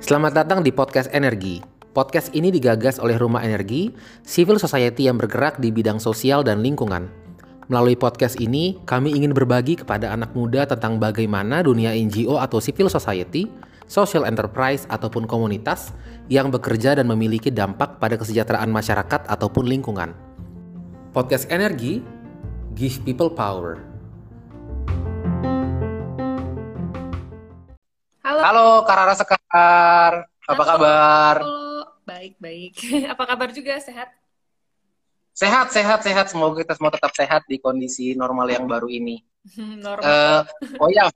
Selamat datang di Podcast Energi. Podcast ini digagas oleh Rumah Energi, civil society yang bergerak di bidang sosial dan lingkungan. Melalui podcast ini, kami ingin berbagi kepada anak muda tentang bagaimana dunia NGO atau civil society, social enterprise ataupun komunitas yang bekerja dan memiliki dampak pada kesejahteraan masyarakat ataupun lingkungan. Podcast Energi give people power. Halo. Karara Sekar, apa Halo. kabar? Baik, baik. Apa kabar juga? Sehat? Sehat, sehat, sehat. Semoga kita semua tetap sehat di kondisi normal yang baru ini. Normal. Eh, oh ya,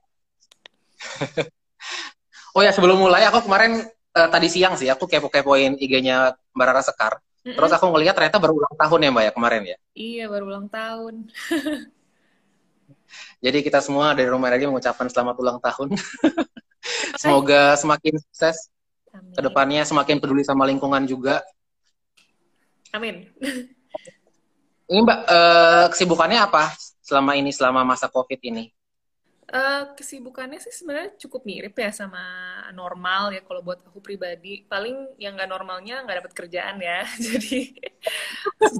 oh ya sebelum mulai aku kemarin eh, tadi siang sih aku kepo-kepoin IG-nya Mbak Rara Sekar. Mm-mm. Terus aku ngelihat ternyata baru ulang tahun ya Mbak ya kemarin ya. Iya, baru ulang tahun. Jadi kita semua dari rumah lagi mengucapkan selamat ulang tahun. Semoga semakin sukses Amin. ke depannya, semakin peduli sama lingkungan juga. Amin. Ini Mbak, eh, kesibukannya apa selama ini, selama masa COVID ini? Eh, kesibukannya sih sebenarnya cukup mirip ya sama normal ya kalau buat aku pribadi. Paling yang nggak normalnya nggak dapat kerjaan ya. Jadi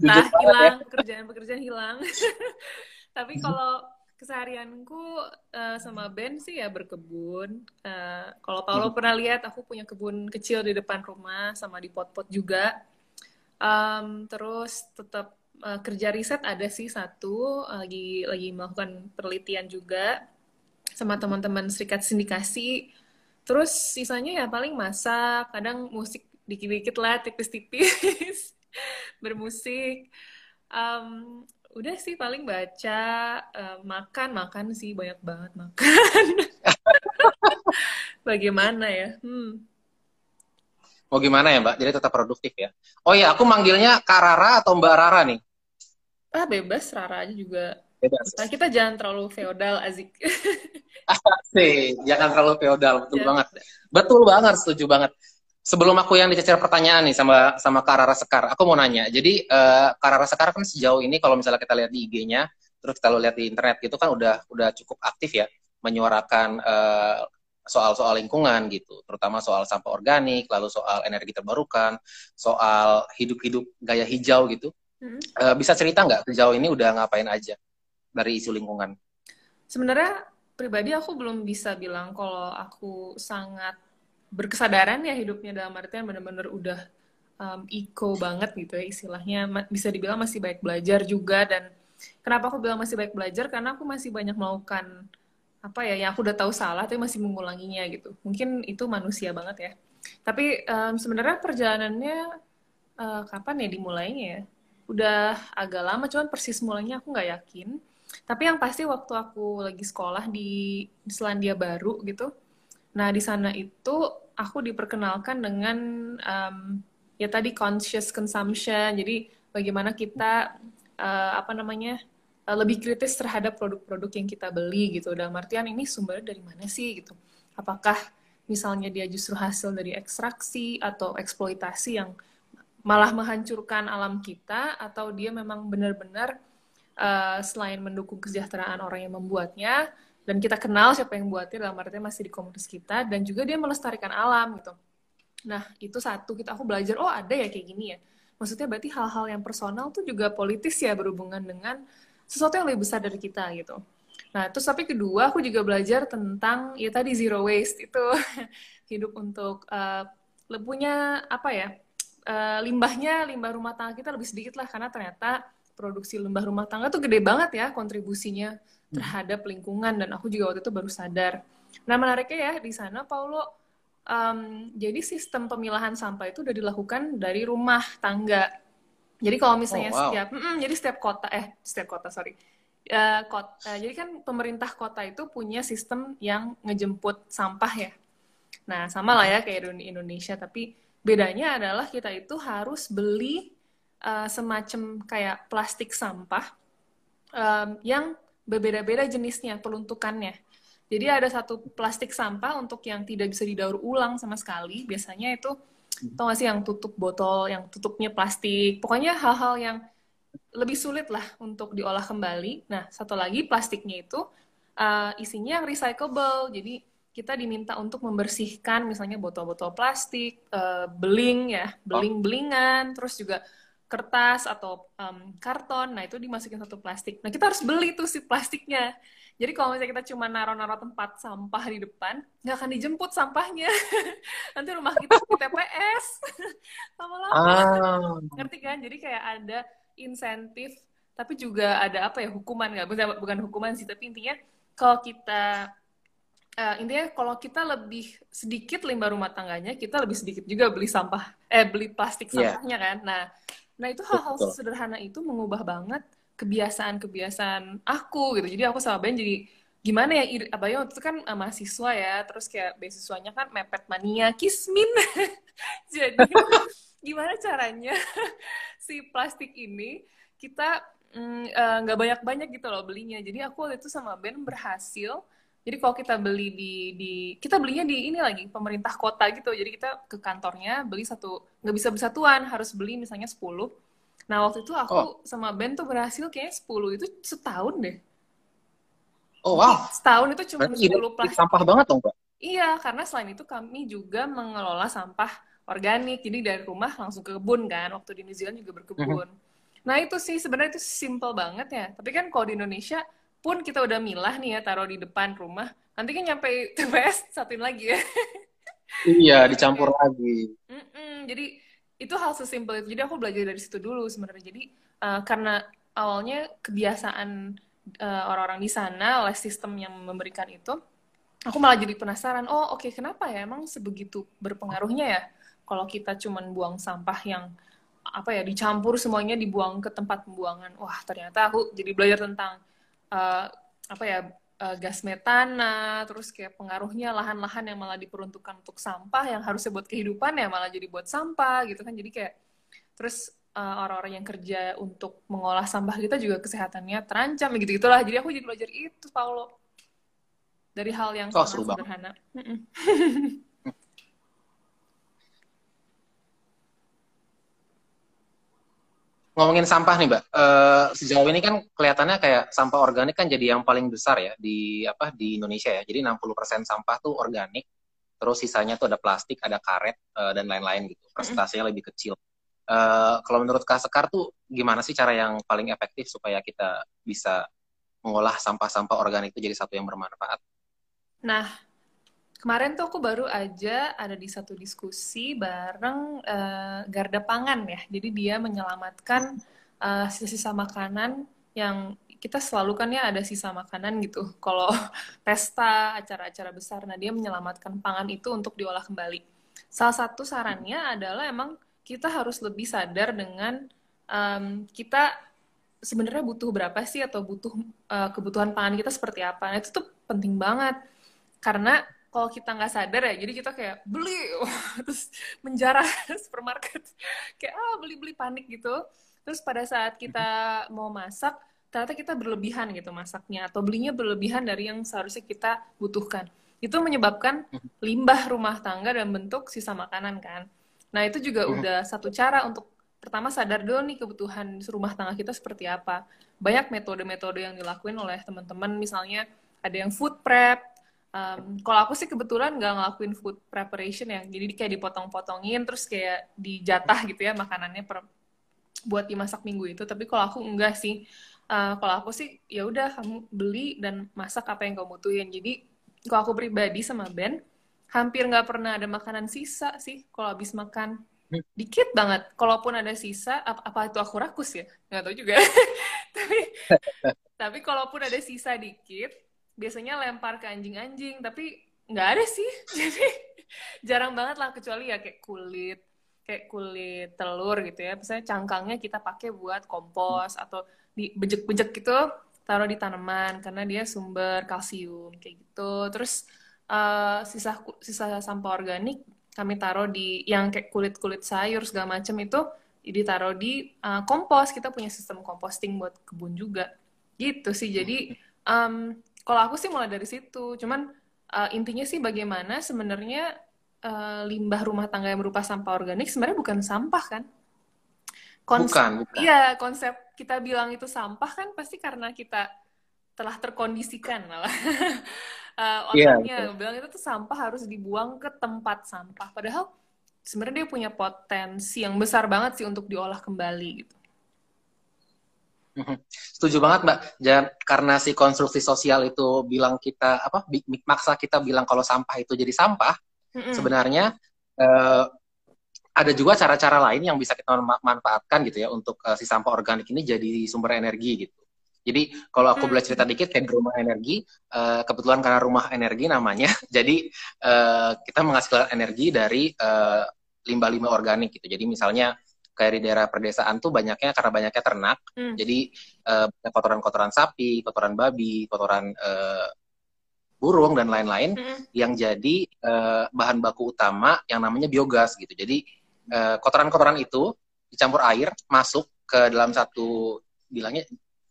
ya. hilang, pekerjaan-pekerjaan hilang. Tapi kalau keseharianku eh, sama Ben sih ya berkebun. Eh, kalau Paulo pernah lihat, aku punya kebun kecil di depan rumah sama di pot-pot juga. Em, terus tetap eh, kerja riset ada sih satu lagi lagi melakukan penelitian juga sama teman-teman serikat sindikasi. Terus sisanya ya paling masak, kadang musik dikit-dikit lah, tipis-tipis, bermusik. Em, udah sih paling baca, eh, makan, makan sih banyak banget makan. Bagaimana ya? Hmm. Mau gimana ya Mbak? Jadi tetap produktif ya. Oh iya, aku manggilnya Karara atau Mbak Rara nih? Ah bebas, Rara aja juga. Bebas. Nah, kita jangan terlalu feodal, Azik. Asik, jangan terlalu feodal, betul Jangan. banget. Betul banget, setuju banget. Sebelum aku yang dicecer pertanyaan nih sama sama Karara Sekar, aku mau nanya. Jadi eh, Karara Sekar kan sejauh ini kalau misalnya kita lihat di IG-nya, terus kalau lihat di internet gitu kan udah udah cukup aktif ya menyuarakan eh, soal-soal lingkungan gitu, terutama soal sampah organik, lalu soal energi terbarukan, soal hidup-hidup gaya hijau gitu. Hmm. Eh, bisa cerita nggak sejauh ini udah ngapain aja dari isu lingkungan? Sebenarnya pribadi aku belum bisa bilang kalau aku sangat berkesadaran ya hidupnya dalam artian benar-benar udah um, eco banget gitu ya istilahnya. Bisa dibilang masih baik belajar juga dan kenapa aku bilang masih baik belajar? Karena aku masih banyak melakukan apa ya yang aku udah tahu salah tapi masih mengulanginya gitu. Mungkin itu manusia banget ya. Tapi um, sebenarnya perjalanannya uh, kapan ya dimulainya ya? Udah agak lama cuman persis mulainya aku nggak yakin. Tapi yang pasti waktu aku lagi sekolah di Selandia Baru gitu Nah, di sana itu aku diperkenalkan dengan em, ya tadi conscious consumption. Jadi bagaimana kita eh, apa namanya eh, lebih kritis terhadap produk-produk yang kita beli gitu. Dalam artian ini sumbernya dari mana sih gitu? Apakah misalnya dia justru hasil dari ekstraksi atau eksploitasi yang malah menghancurkan alam kita atau dia memang benar-benar eh, selain mendukung kesejahteraan orang yang membuatnya dan kita kenal siapa yang buatnya dalam artinya masih di komunitas kita dan juga dia melestarikan alam gitu. Nah, itu satu kita aku belajar oh ada ya kayak gini ya. Maksudnya berarti hal-hal yang personal tuh juga politis ya berhubungan dengan sesuatu yang lebih besar dari kita gitu. Nah, terus tapi kedua aku juga belajar tentang ya tadi zero waste itu hidup untuk le- punya apa ya? eh, limbahnya limbah rumah tangga kita lebih sedikit lah karena ternyata produksi limbah rumah tangga tuh gede banget ya kontribusinya terhadap lingkungan dan aku juga waktu itu baru sadar. Nah menariknya ya di sana Paulo em, jadi sistem pemilahan sampah itu udah dilakukan dari rumah tangga. Jadi kalau misalnya Oh, wow. setiap mm-mm, jadi setiap kota eh setiap kota sorry Eh, kot- eh, jadi kan pemerintah kota itu punya sistem yang ngejemput sampah ya. Nah sama lah ya kayak di Indonesia tapi bedanya adalah kita itu harus beli eh, semacam kayak plastik sampah em, yang berbeda-beda jenisnya, peruntukannya. Jadi ada satu plastik sampah untuk yang tidak bisa didaur ulang sama sekali. Biasanya itu, tau gak sih yang tutup botol, yang tutupnya plastik. Pokoknya hal-hal yang lebih sulit lah untuk diolah kembali. Nah, satu lagi plastiknya itu uh, isinya yang recyclable. Jadi kita diminta untuk membersihkan misalnya botol-botol plastik, uh, beling ya, beling-belingan, terus juga kertas atau um, karton. Nah, itu dimasukin satu plastik. Nah, kita harus beli tuh si plastiknya. Jadi kalau misalnya kita cuma naruh-naruh tempat sampah di depan, nggak akan dijemput sampahnya. Nanti rumah kita di TPS. Lama-lama. Ah. Ngerti kan? Jadi kayak ada insentif, tapi juga ada apa ya, hukuman nggak? Bukan hukuman sih, tapi intinya kalau kita uh, intinya kalau kita lebih sedikit limbah rumah tangganya, kita lebih sedikit juga beli sampah, eh beli plastik iya. sampahnya yeah. kan. Nah, nah itu hal-hal sederhana itu mengubah banget kebiasaan-kebiasaan aku gitu. Jadi aku sama Ben jadi gimana ya Abayo waktu itu kan uh, mahasiswa ya, terus kayak beasiswanya kan mepet mania kismin. jadi gimana caranya si plastik ini kita mm, eh, nggak mm, uh, banyak-banyak gitu loh belinya. Jadi aku waktu itu sama Ben berhasil jadi kalau kita beli di di kita belinya di ini lagi pemerintah kota gitu. Jadi kita ke kantornya beli satu nggak bisa beli satuan, harus beli misalnya 10. Nah, waktu itu aku oh. sama Ben tuh berhasil kayaknya 10 itu setahun deh. Oh, wow. Setahun itu cuma Berarti 10 plastik. Sampah banget dong, Pak. Iya, karena selain itu kami juga mengelola sampah organik. Jadi dari rumah langsung ke kebun kan. Waktu di New Zealand juga berkebun. Mm -hmm. Nah, itu sih sebenarnya itu simple banget ya. Tapi kan kalau di Indonesia pun kita udah milah nih ya taruh di depan rumah. Nanti kan nyampe TPS satuin lagi ya. Iya dicampur lagi. Mm-mm, jadi itu hal sesimpel itu. Jadi aku belajar dari situ dulu sebenarnya. Jadi uh, karena awalnya kebiasaan uh, orang-orang di sana oleh sistem yang memberikan itu aku malah jadi penasaran oh oke okay, kenapa ya? Emang sebegitu berpengaruhnya ya? Kalau kita cuman buang sampah yang apa ya dicampur semuanya dibuang ke tempat pembuangan. Wah ternyata aku jadi belajar tentang uh, apa ya uh, gas metana, terus kayak pengaruhnya lahan-lahan yang malah diperuntukkan untuk sampah yang harusnya buat kehidupan ya malah jadi buat sampah gitu kan. Jadi kayak terus uh, orang-orang yang kerja untuk mengolah sampah kita juga kesehatannya terancam gitu gitulah. Jadi aku jadi belajar itu Paulo dari hal yang oh, sangat sederhana. ngomongin sampah nih, Mbak. Uh, sejauh ini kan kelihatannya kayak sampah organik kan jadi yang paling besar ya di apa di Indonesia ya. Jadi 60% sampah tuh organik, terus sisanya tuh ada plastik, ada karet uh, dan lain-lain gitu. Presentasinya lebih kecil. Uh, kalau menurut Kak Sekar tuh gimana sih cara yang paling efektif supaya kita bisa mengolah sampah-sampah organik itu jadi satu yang bermanfaat? Nah, Kemarin tuh aku baru aja ada di satu diskusi bareng uh, Garda Pangan ya. Jadi dia menyelamatkan uh, sisa-sisa makanan yang kita selalu kan ya ada sisa makanan gitu. Kalau pesta, acara-acara besar, nah dia menyelamatkan pangan itu untuk diolah kembali. Salah satu sarannya adalah emang kita harus lebih sadar dengan um, kita sebenarnya butuh berapa sih atau butuh uh, kebutuhan pangan kita seperti apa. Nah itu tuh penting banget karena kalau kita nggak sadar ya jadi kita kayak beli. Terus menjarah supermarket. Kayak ah beli beli panik gitu. Terus pada saat kita mau masak ternyata kita berlebihan gitu masaknya atau belinya berlebihan dari yang seharusnya kita butuhkan. Itu menyebabkan limbah rumah tangga dan bentuk sisa makanan kan. Nah itu juga udah satu cara untuk pertama sadar dulu nih kebutuhan rumah tangga kita seperti apa. Banyak metode-metode yang dilakuin oleh teman-teman. Misalnya ada yang food prep Um, kalau aku sih kebetulan nggak ngelakuin food preparation ya, jadi kayak dipotong-potongin terus kayak dijatah gitu ya makanannya per, buat dimasak minggu itu. Tapi kalau aku enggak sih, uh, kalau aku sih ya udah kamu beli dan masak apa yang kamu butuhin. Jadi kalau aku pribadi sama Ben, hampir nggak pernah ada makanan sisa sih kalau habis makan. Dikit banget. Kalaupun ada sisa, apa, apa itu aku rakus ya? Nggak tahu juga. tapi tapi kalaupun ada sisa dikit, biasanya lempar ke anjing-anjing tapi nggak ada sih. Jadi jarang banget lah kecuali ya kayak kulit kayak kulit telur gitu ya. Misalnya cangkangnya kita pakai buat kompos atau di bejek-bejek gitu taruh di tanaman karena dia sumber kalsium kayak gitu. Terus uh, sisa sisa sampah organik kami taruh di yang kayak kulit-kulit sayur segala macam itu ditaruh di uh, kompos. Kita punya sistem composting buat kebun juga. Gitu sih. Jadi um, kalau aku sih mulai dari situ. Cuman uh, intinya sih bagaimana sebenarnya uh, limbah rumah tangga yang berupa sampah organik sebenarnya bukan sampah kan? Konsep, bukan, bukan. Iya, konsep kita bilang itu sampah kan pasti karena kita telah terkondisikan malah uh, otaknya yeah, bilang itu tuh sampah harus dibuang ke tempat sampah padahal sebenarnya dia punya potensi yang besar banget sih untuk diolah kembali gitu. Setuju banget Mbak. Dan karena si konstruksi sosial itu bilang kita apa maksa kita bilang kalau sampah itu jadi sampah, mm-hmm. sebenarnya uh, ada juga cara-cara lain yang bisa kita manfaatkan gitu ya untuk uh, si sampah organik ini jadi sumber energi gitu. Jadi kalau aku boleh cerita dikit kayak rumah energi, uh, kebetulan karena rumah energi namanya, jadi uh, kita menghasilkan energi dari uh, limbah-limbah organik gitu. Jadi misalnya kayak di daerah perdesaan tuh banyaknya karena banyaknya ternak, hmm. jadi uh, kotoran-kotoran sapi, kotoran babi, kotoran uh, burung dan lain-lain hmm. yang jadi uh, bahan baku utama yang namanya biogas gitu. Jadi kotoran-kotoran uh, itu dicampur air masuk ke dalam satu bilangnya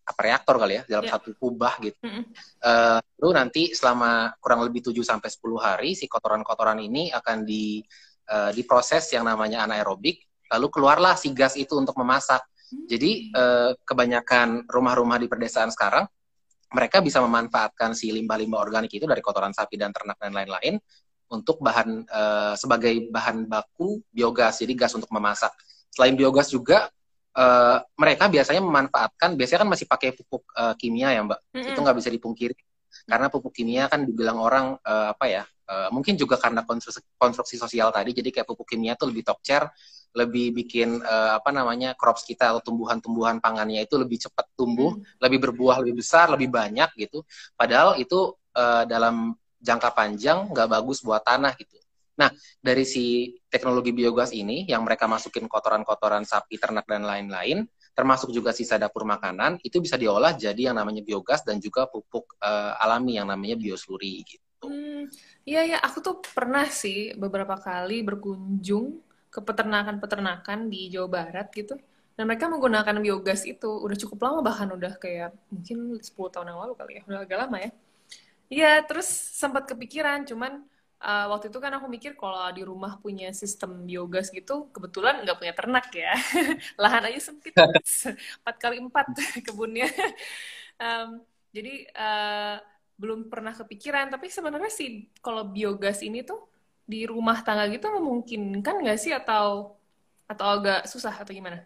apa reaktor kali ya dalam yeah. satu kubah gitu. Mm -hmm. uh, lalu nanti selama kurang lebih 7 sampai 10 hari si kotoran-kotoran ini akan di uh, diproses yang namanya anaerobik lalu keluarlah si gas itu untuk memasak. Hmm. Jadi uh, kebanyakan rumah-rumah di perdesaan sekarang mereka bisa memanfaatkan si limbah-limbah organik itu dari kotoran sapi dan ternak dan lain-lain untuk bahan uh, sebagai bahan baku biogas. Jadi gas untuk memasak. Selain biogas juga uh, mereka biasanya memanfaatkan biasanya kan masih pakai pupuk uh, kimia ya mbak mm-hmm. itu nggak bisa dipungkiri karena pupuk kimia kan dibilang orang uh, apa ya uh, mungkin juga karena konstruksi, konstruksi sosial tadi jadi kayak pupuk kimia itu lebih top chair lebih bikin uh, apa namanya crops kita atau tumbuhan-tumbuhan pangannya itu lebih cepat tumbuh, hmm. lebih berbuah lebih besar, lebih banyak gitu. Padahal itu uh, dalam jangka panjang nggak bagus buat tanah gitu. Nah, dari si teknologi biogas ini yang mereka masukin kotoran-kotoran sapi, ternak dan lain-lain, termasuk juga sisa dapur makanan, itu bisa diolah jadi yang namanya biogas dan juga pupuk uh, alami yang namanya biosluri gitu. Hmm, iya ya, aku tuh pernah sih beberapa kali berkunjung ke peternakan-peternakan di Jawa Barat gitu. Dan mereka menggunakan biogas itu udah cukup lama bahkan udah kayak mungkin 10 tahun yang lalu kali ya, udah agak lama ya. Iya, terus sempat kepikiran, cuman uh, waktu itu kan aku mikir kalau di rumah punya sistem biogas gitu kebetulan nggak punya ternak ya lahan aja sempit empat kali empat kebunnya um, jadi uh, belum pernah kepikiran tapi sebenarnya sih kalau biogas ini tuh di rumah tangga gitu memungkinkan nggak sih atau atau agak susah atau gimana?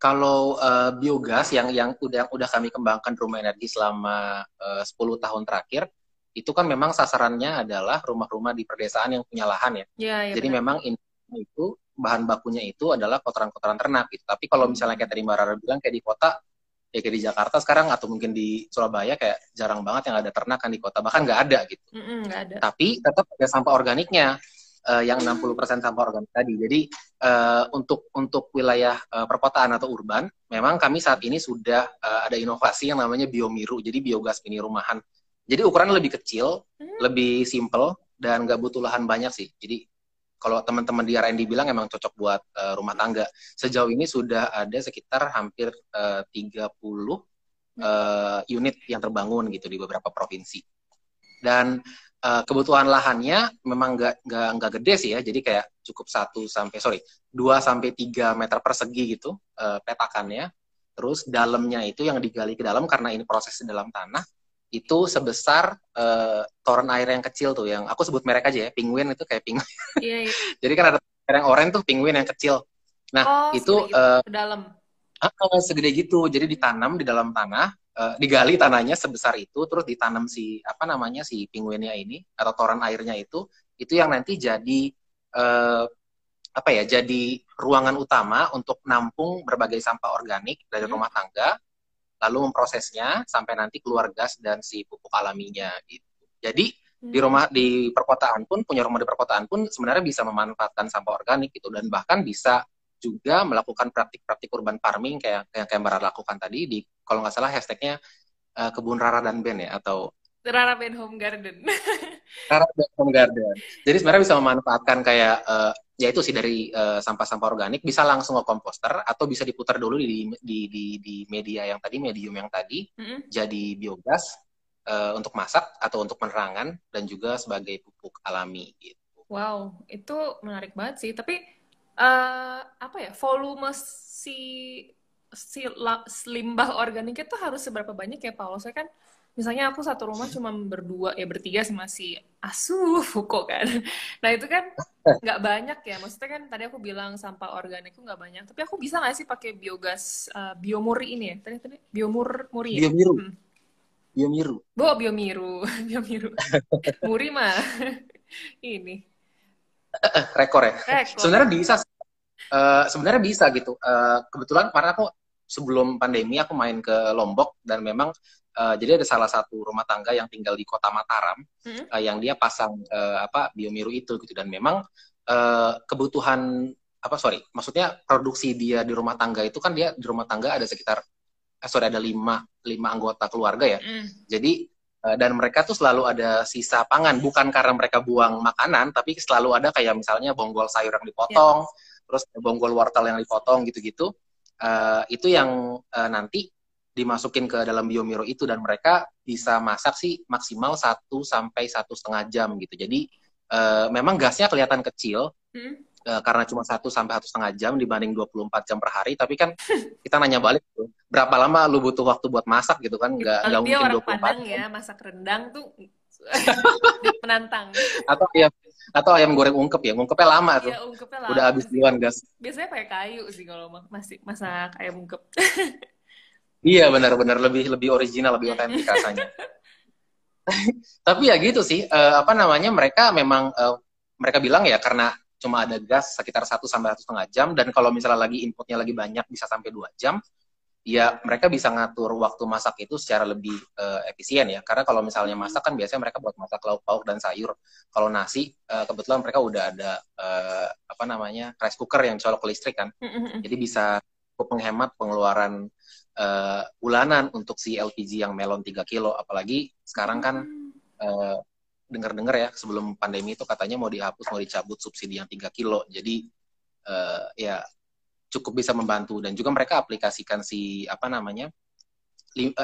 Kalau uh, biogas yang yang udah udah kami kembangkan rumah energi selama uh, 10 tahun terakhir itu kan memang sasarannya adalah rumah-rumah di perdesaan yang punya lahan ya. ya, ya Jadi benar. memang itu bahan bakunya itu adalah kotoran-kotoran ternak gitu. Tapi kalau misalnya kayak tadi Mbak Rara bilang kayak di kota, ya kayak di Jakarta sekarang atau mungkin di Surabaya kayak jarang banget yang ada ternak kan di kota, bahkan nggak ada gitu. Mm -mm, gak ada. Tapi tetap ada sampah organiknya uh, yang 60% sampah organik tadi. Jadi uh, untuk untuk wilayah uh, perkotaan atau urban, memang kami saat ini sudah uh, ada inovasi yang namanya biomiru, jadi biogas mini rumahan jadi ukuran lebih kecil, hmm. lebih simple dan nggak butuh lahan banyak sih. Jadi kalau teman-teman di R&D bilang emang cocok buat uh, rumah tangga. Sejauh ini sudah ada sekitar hampir uh, 30 uh, unit yang terbangun gitu di beberapa provinsi. Dan uh, kebutuhan lahannya memang nggak nggak nggak gede sih ya. Jadi kayak cukup satu sampai sorry dua sampai tiga meter persegi gitu uh, petakannya. Terus dalamnya itu yang digali ke dalam karena ini proses di dalam tanah itu sebesar uh, toren air yang kecil tuh yang aku sebut merek aja ya penguin itu kayak penguin. Yeah, yeah. jadi kan ada yang oranye tuh penguin yang kecil. Nah oh, itu uh, ke dalam. Uh, segede gitu. Jadi ditanam di dalam tanah uh, digali tanahnya sebesar itu terus ditanam si apa namanya si penguinnya ini atau toren airnya itu itu yang nanti jadi uh, apa ya jadi ruangan utama untuk nampung berbagai sampah organik dari hmm. rumah tangga lalu memprosesnya sampai nanti keluar gas dan si pupuk alaminya gitu. Jadi hmm. di rumah di perkotaan pun punya rumah di perkotaan pun sebenarnya bisa memanfaatkan sampah organik gitu dan bahkan bisa juga melakukan praktik-praktik urban farming kayak kayak yang Mbak lakukan tadi di kalau nggak salah hashtagnya uh, kebun Rara dan Ben ya atau Rara Ben Home Garden. Rara Ben Home Garden. Jadi sebenarnya bisa memanfaatkan kayak uh, ya itu sih dari sampah sampah-sampah organik bisa langsung ke komposter atau bisa diputar dulu di di di, di media yang tadi medium yang tadi mm-hmm. jadi biogas uh, untuk masak atau untuk penerangan dan juga sebagai pupuk alami gitu. Wow, itu menarik banget sih. Tapi uh, apa ya volume si si limbah organik itu harus seberapa banyak ya Paul? Saya kan misalnya aku satu rumah cuma berdua ya bertiga sih masih asuh kok kan. Nah itu kan nggak banyak ya. Maksudnya kan tadi aku bilang sampah organik itu nggak banyak. Tapi aku bisa nggak sih pakai biogas uh, biomuri ini ya? Tadi tadi biomur muri ya? biomiru. Hmm. biomiru. Bo biomiru. Biomiru. Muri mah ini. Rekor ya. Rekor. sebenarnya bisa uh, sebenarnya bisa gitu. Uh, kebetulan karena aku sebelum pandemi aku main ke Lombok dan memang Uh, jadi ada salah satu rumah tangga yang tinggal di kota Mataram hmm? uh, yang dia pasang uh, apa biomiru itu gitu dan memang uh, kebutuhan apa sorry maksudnya produksi dia di rumah tangga itu kan dia di rumah tangga ada sekitar eh, sorry ada lima lima anggota keluarga ya hmm. jadi uh, dan mereka tuh selalu ada sisa pangan bukan karena mereka buang makanan tapi selalu ada kayak misalnya bonggol sayur yang dipotong yeah. terus bonggol wortel yang dipotong gitu-gitu uh, itu yang uh, nanti dimasukin ke dalam biomiro itu dan mereka bisa masak sih maksimal satu sampai satu setengah jam gitu. Jadi uh, memang gasnya kelihatan kecil hmm. Uh, karena cuma satu sampai satu setengah jam dibanding 24 jam per hari. Tapi kan kita nanya balik tuh, berapa lama lu butuh waktu buat masak gitu kan? Gak, nggak mungkin orang 24 Padang ya masak rendang tuh menantang. Atau ayam atau ayam goreng ungkep ya, ungkepnya lama tuh. Iya, ungkepnya lama. Udah habis duluan gas. Biasanya pakai kayu sih kalau masih masak ayam ungkep. Iya benar-benar lebih lebih original, lebih otentik rasanya. Tapi ya gitu sih, uh, apa namanya mereka memang uh, mereka bilang ya karena cuma ada gas sekitar satu sampai satu setengah jam dan kalau misalnya lagi inputnya lagi banyak bisa sampai dua jam, ya mereka bisa ngatur waktu masak itu secara lebih uh, efisien ya. Karena kalau misalnya masak kan biasanya mereka buat masak lauk pauk dan sayur. Kalau nasi uh, kebetulan mereka udah ada uh, apa namanya rice cooker yang colok ke listrik kan, jadi bisa cukup menghemat pengeluaran uh, bulanan untuk si LPG yang melon 3 kilo. Apalagi sekarang kan uh, dengar-dengar ya sebelum pandemi itu katanya mau dihapus, mau dicabut subsidi yang 3 kilo. Jadi uh, ya cukup bisa membantu dan juga mereka aplikasikan si apa namanya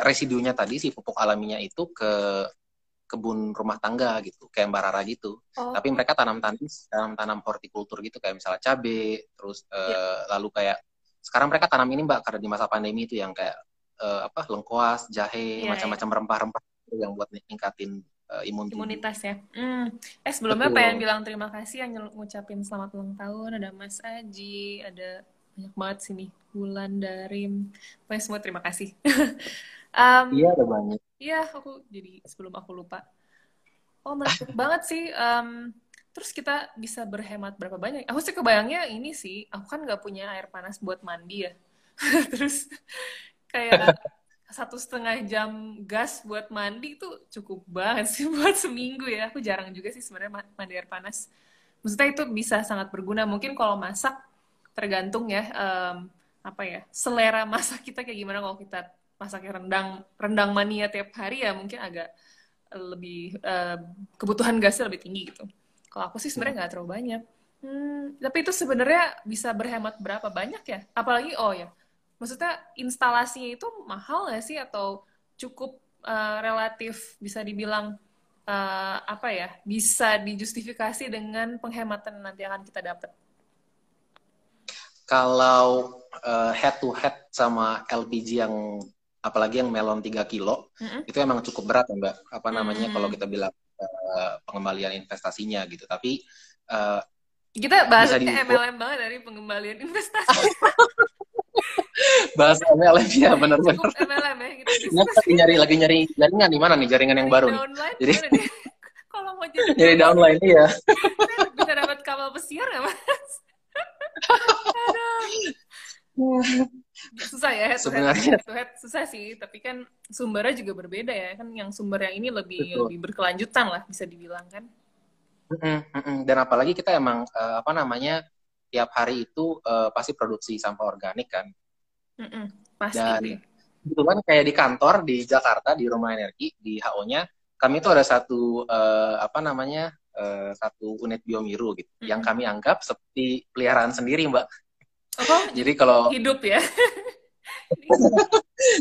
residunya tadi si pupuk alaminya itu ke kebun rumah tangga gitu kayak mbak Rara gitu oh. tapi mereka tanam tanam tanam tanam hortikultur gitu kayak misalnya cabe terus yeah. uh, lalu kayak sekarang mereka tanam ini mbak karena di masa pandemi itu yang kayak uh, apa lengkuas jahe yeah, macam-macam yeah. rempah-rempah yang buat ningkatin uh, imun imunitas ya hmm. eh sebelumnya Betul. pengen bilang terima kasih yang ngucapin selamat ulang tahun ada Mas Aji ada banyak banget sini bulan dari pokoknya semua terima kasih um, iya ada banyak iya aku jadi sebelum aku lupa oh menarik banget sih um, terus kita bisa berhemat berapa banyak? Aku sih kebayangnya ini sih, aku kan nggak punya air panas buat mandi ya. terus kayak satu setengah jam gas buat mandi tuh cukup banget sih buat seminggu ya. Aku jarang juga sih sebenarnya mandi air panas. Maksudnya itu bisa sangat berguna. Mungkin kalau masak tergantung ya um, apa ya selera masak kita kayak gimana kalau kita masaknya rendang rendang mania tiap hari ya mungkin agak lebih uh, kebutuhan gasnya lebih tinggi gitu. Kalau aku sih sebenarnya nggak terlalu banyak. Hmm, tapi itu sebenarnya bisa berhemat berapa banyak ya? Apalagi oh ya, maksudnya instalasinya itu mahal nggak sih atau cukup uh, relatif bisa dibilang uh, apa ya? Bisa dijustifikasi dengan penghematan nanti akan kita dapat? Kalau uh, head to head sama LPG yang apalagi yang melon 3 kilo, mm -hmm. itu emang cukup berat ya Mbak. Apa namanya mm -hmm. kalau kita bilang uh, pengembalian investasinya gitu. Tapi uh, kita bahas MLM banget dari pengembalian investasi. bahas MLM ya benar-benar. MLM ya. Gitu. lagi nyari lagi nyari jaringan di mana nih jaringan yang baru? Downline, Jadi kalau mau jadi, jadi downline ya. bisa dapat kabel pesiar nggak mas? susah ya head sebenarnya head, head susah sih tapi kan sumbernya juga berbeda ya kan yang sumber yang ini lebih Betul. lebih berkelanjutan lah bisa dibilang kan dan apalagi kita emang uh, apa namanya tiap hari itu uh, pasti produksi sampah organik kan Mm-mm, pasti dan kan kayak di kantor di Jakarta di rumah energi di HO-nya kami itu ada satu uh, apa namanya uh, satu unit biomiru gitu mm-hmm. yang kami anggap seperti peliharaan sendiri mbak Oh, Jadi kalau hidup ya.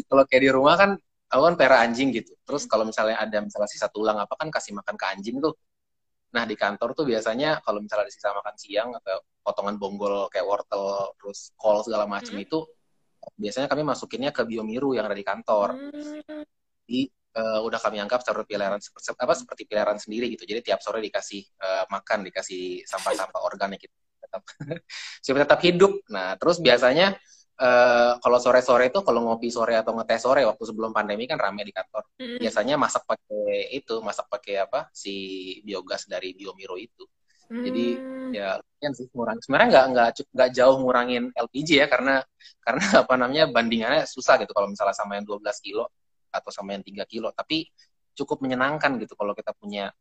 kalau kayak di rumah kan aku kan pera anjing gitu. Terus kalau misalnya ada misalnya sisa tulang apa kan kasih makan ke anjing tuh. Nah di kantor tuh biasanya kalau misalnya ada sisa makan siang atau potongan bonggol kayak wortel terus kol segala macam hmm. itu biasanya kami masukinnya ke biomiru yang ada di kantor. Hmm. Jadi uh, udah kami anggap seperti pilihan apa seperti pilihan sendiri gitu. Jadi tiap sore dikasih uh, makan, dikasih sampah-sampah organik gitu. Tetap supaya tetap hidup. Nah, terus biasanya uh, kalau sore-sore itu kalau ngopi sore atau ngeteh sore waktu sebelum pandemi kan rame di kantor. Biasanya masak pakai itu, masak pakai apa? si biogas dari Biomiro itu. Jadi Hmm. ya lumayan sih ngurang. Sebenarnya nggak nggak nggak jauh ngurangin LPG ya karena karena apa namanya bandingannya susah gitu kalau misalnya sama yang 12 kilo atau sama yang 3 kilo. Tapi cukup menyenangkan gitu kalau kita punya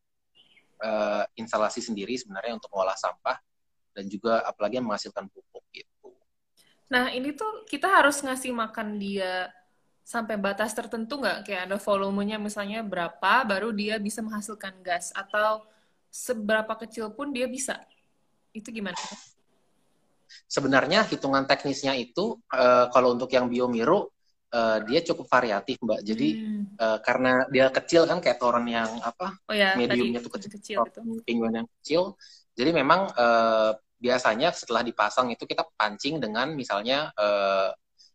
eh, instalasi sendiri sebenarnya untuk mengolah sampah dan juga apalagi yang menghasilkan pupuk gitu. Nah, ini tuh kita harus ngasih makan dia sampai batas tertentu nggak? Kayak ada volumenya misalnya berapa, baru dia bisa menghasilkan gas. Atau seberapa kecil pun dia bisa. Itu gimana? Sebenarnya hitungan teknisnya itu eh, kalau untuk yang biomiro eh, dia cukup variatif Mbak. Jadi Hmm. eh, karena dia kecil kan kayak toren yang apa Oh ya, mediumnya tuh kecil, kecil penguin yang kecil. Jadi memang eh, biasanya setelah dipasang itu kita pancing dengan misalnya eh,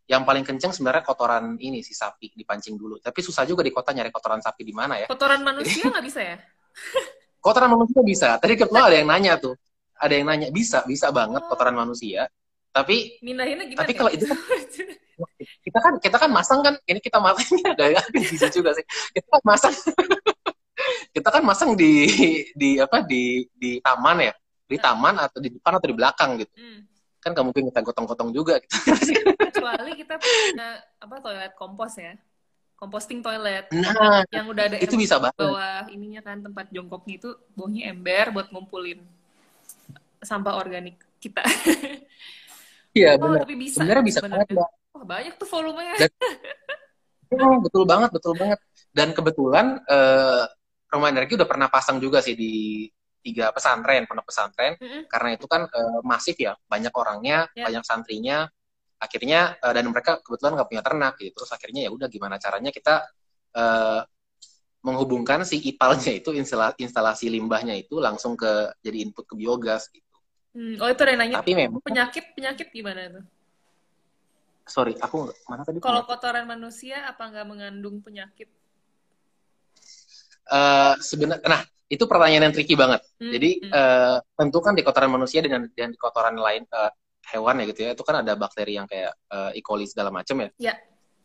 yang paling kenceng sebenarnya kotoran ini si sapi dipancing dulu. Tapi susah juga di kota nyari kotoran sapi di mana ya. Kotoran manusia nggak bisa ya? Kotoran manusia bisa. Tadi kebetulan ada yang nanya tuh. Ada yang nanya bisa, bisa banget Oh. kotoran manusia. Tapi Mindahinnya gimana tapi kalau itu kan kita kan kita kan masang kan ini kita masangnya ada bisa juga sih. Kita kan masang kita kan masang di di apa di di taman ya di taman atau di depan atau di belakang gitu Hmm. kan nggak mungkin kita gotong-gotong juga gitu Kecuali kita punya apa toilet kompos ya. Composting toilet. nah Yang udah ada itu bisa banget bawah ininya kan tempat jongkoknya itu bawahnya ember buat ngumpulin sampah organik kita. iya Oh, benar tapi bisa. sebenarnya bisa banget. Mbak. Wah, banyak tuh volumenya. Dan- Oh, betul banget betul banget dan kebetulan eh, rumah energi udah pernah pasang juga sih di tiga pesantren pondok pesantren Mm-mm. karena itu kan eh, masif ya banyak orangnya Ya. banyak santrinya akhirnya eh, dan mereka kebetulan nggak punya ternak gitu terus akhirnya ya udah gimana caranya kita eh, menghubungkan si ipalnya itu instala- instalasi limbahnya itu langsung ke jadi input ke biogas gitu Hmm, Oh, itu ada yang nanya tapi memang penyakit penyakit gimana tuh? sorry aku mana tadi Kalau kotoran manusia apa nggak mengandung penyakit? Eh, sebenarnya nah itu pertanyaan yang tricky banget Hmm, jadi hmm. eh, tentu kan di kotoran manusia dengan dan di kotoran lain eh, hewan ya gitu ya. Itu kan ada bakteri yang kayak eh, E. coli segala macam ya. Ya.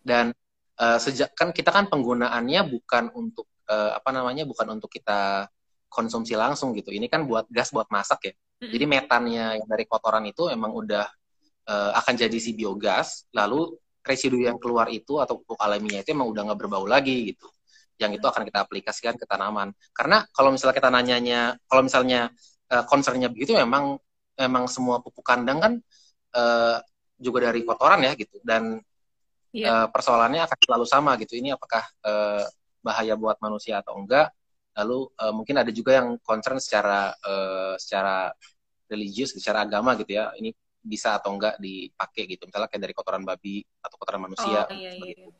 dan eh, sejak kan kita kan penggunaannya bukan untuk eh, apa namanya bukan untuk kita konsumsi langsung gitu. Ini kan buat gas buat masak ya. Mm-mm. jadi metannya yang dari kotoran itu emang udah eh, akan jadi si biogas lalu residu yang keluar itu atau pupuk alaminya itu emang udah nggak berbau lagi gitu. Yang itu akan kita aplikasikan ke tanaman. Karena kalau misalnya kita nanyanya kalau misalnya eh, concernnya begitu memang memang semua pupuk kandang kan eh, juga dari kotoran ya gitu dan Iya. eh, persoalannya akan selalu sama gitu ini apakah eh, bahaya buat manusia atau enggak lalu eh, mungkin ada juga yang concern secara eh, secara religius secara agama gitu ya ini bisa atau enggak dipakai gitu misalnya kayak dari kotoran babi atau kotoran manusia Oh, iya, iya, seperti itu. iya.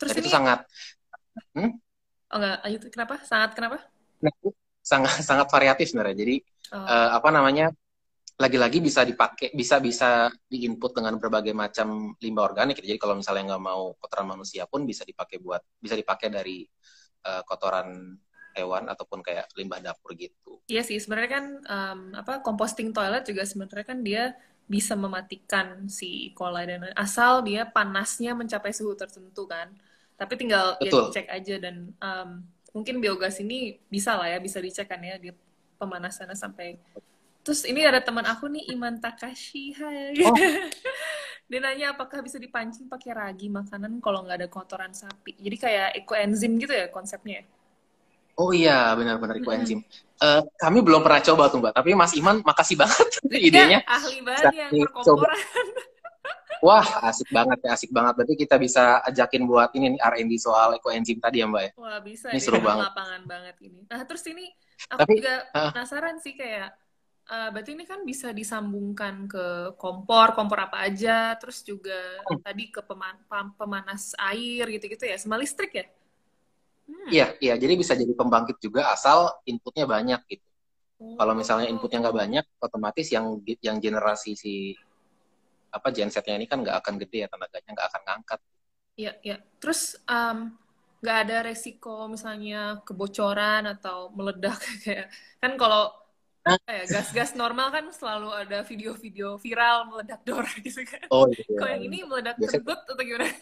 Terus dan ini itu sangat oh enggak, lanjut kenapa? Sangat kenapa? nah, sangat sangat variatif sebenarnya jadi Oh. eh, apa namanya lagi-lagi bisa dipakai bisa bisa diinput dengan berbagai macam limbah organik gitu. jadi kalau misalnya nggak mau kotoran manusia pun bisa dipakai buat bisa dipakai dari eh, kotoran hewan ataupun kayak limbah dapur gitu Iya sih, sebenarnya kan em, apa composting toilet juga sebenarnya kan dia bisa mematikan si E. coli dan asal dia panasnya mencapai suhu tertentu kan. Tapi tinggal ya dicek aja dan em, mungkin biogas ini bisa lah ya bisa dicek kan ya dia pemanasannya sampai. Terus ini ada teman aku nih Iman Takashi, hai. Oh. Dia nanya apakah bisa dipancing pakai ragi makanan kalau nggak ada kotoran sapi. Jadi kayak ekoenzim gitu ya konsepnya. ya? oh iya benar-benar ekoenzim Eh, kami belum pernah coba tuh mbak tapi Mas Iman makasih banget idenya ahli banget yang Bisa perkomporan. wah asik banget ya asik banget berarti kita bisa ajakin buat ini nih R&D soal ekoenzim tadi ya mbak ya Wah bisa Ini seru banget. lapangan banget ini. Nah terus ini aku Tapi, juga penasaran sih kayak eh, berarti ini kan bisa disambungkan ke kompor, kompor apa aja, terus juga Hmm. tadi ke peman- pemanas air gitu-gitu ya, sama listrik ya? Hmm. Iya, iya. Jadi bisa jadi pembangkit juga asal inputnya banyak gitu. Kalau misalnya Oh. inputnya nggak banyak, otomatis yang yang generasi si apa gensetnya ini kan nggak akan gede ya tenaganya nggak akan ngangkat. Iya, iya. Terus um, nggak ada resiko misalnya kebocoran atau meledak kayak kan kalau ya gas-gas normal kan selalu ada video-video viral meledak dor gitu kan. Oh iya. Kalau yang ini meledak terbut atau gimana?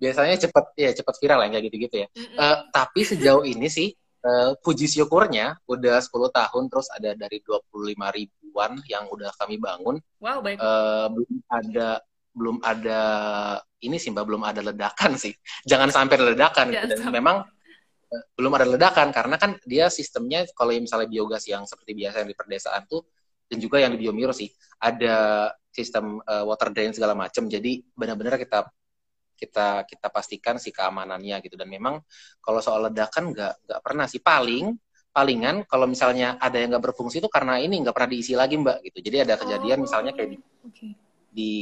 Biasanya cepat ya cepat viral yang kayak gitu-gitu ya. Mm -mm. Uh, tapi sejauh ini sih uh, puji syukurnya udah 10 tahun terus ada dari 25 ribuan yang udah kami bangun. Wow, baik. Uh, belum ada belum ada ini sih Mbak belum ada ledakan sih. Jangan sampai ledakan gitu. Dan memang belum ada ledakan karena kan dia sistemnya kalau misalnya biogas yang seperti biasa yang di perdesaan tuh dan juga yang di biomiro sih ada sistem uh, water drain segala macam. Jadi benar-benar kita kita kita pastikan si keamanannya gitu dan memang kalau soal ledakan nggak nggak pernah sih paling palingan kalau misalnya ada yang nggak berfungsi itu karena ini nggak pernah diisi lagi mbak gitu jadi ada kejadian oh, misalnya kayak di, okay. di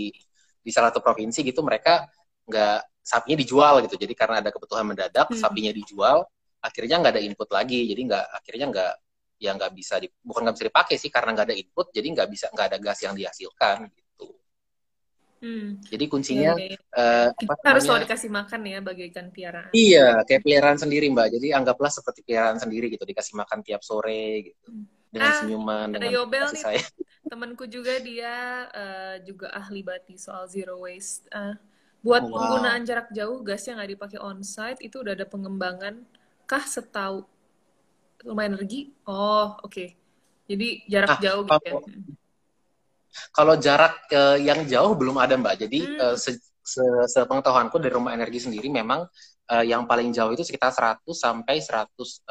di salah satu provinsi gitu mereka nggak sapinya dijual gitu jadi karena ada kebutuhan mendadak hmm. sapinya dijual akhirnya nggak ada input lagi jadi nggak akhirnya nggak ya nggak bisa di, bukan nggak bisa dipakai sih karena nggak ada input jadi nggak bisa nggak ada gas yang dihasilkan gitu Hmm. Jadi kuncinya yeah. Uh, kita harus selalu dikasih makan ya bagaikan piaraan. Iya, kayak peliharaan sendiri mbak. Jadi anggaplah seperti peliharaan sendiri gitu, dikasih makan tiap sore gitu, hmm. dengan ah, senyuman. Ada Yobel nih, saya. temanku juga dia uh, juga ahli bati soal zero waste. Uh, buat wow. penggunaan jarak jauh gasnya nggak dipakai onsite itu udah ada pengembangan kah setahu lumayan energi? Oh oke. Okay. Jadi jarak ah, jauh gitu ya. Kalau jarak uh, yang jauh belum ada Mbak. Jadi hmm. uh, se se sepengetahuanku dari rumah energi sendiri memang uh, yang paling jauh itu sekitar 100 sampai 150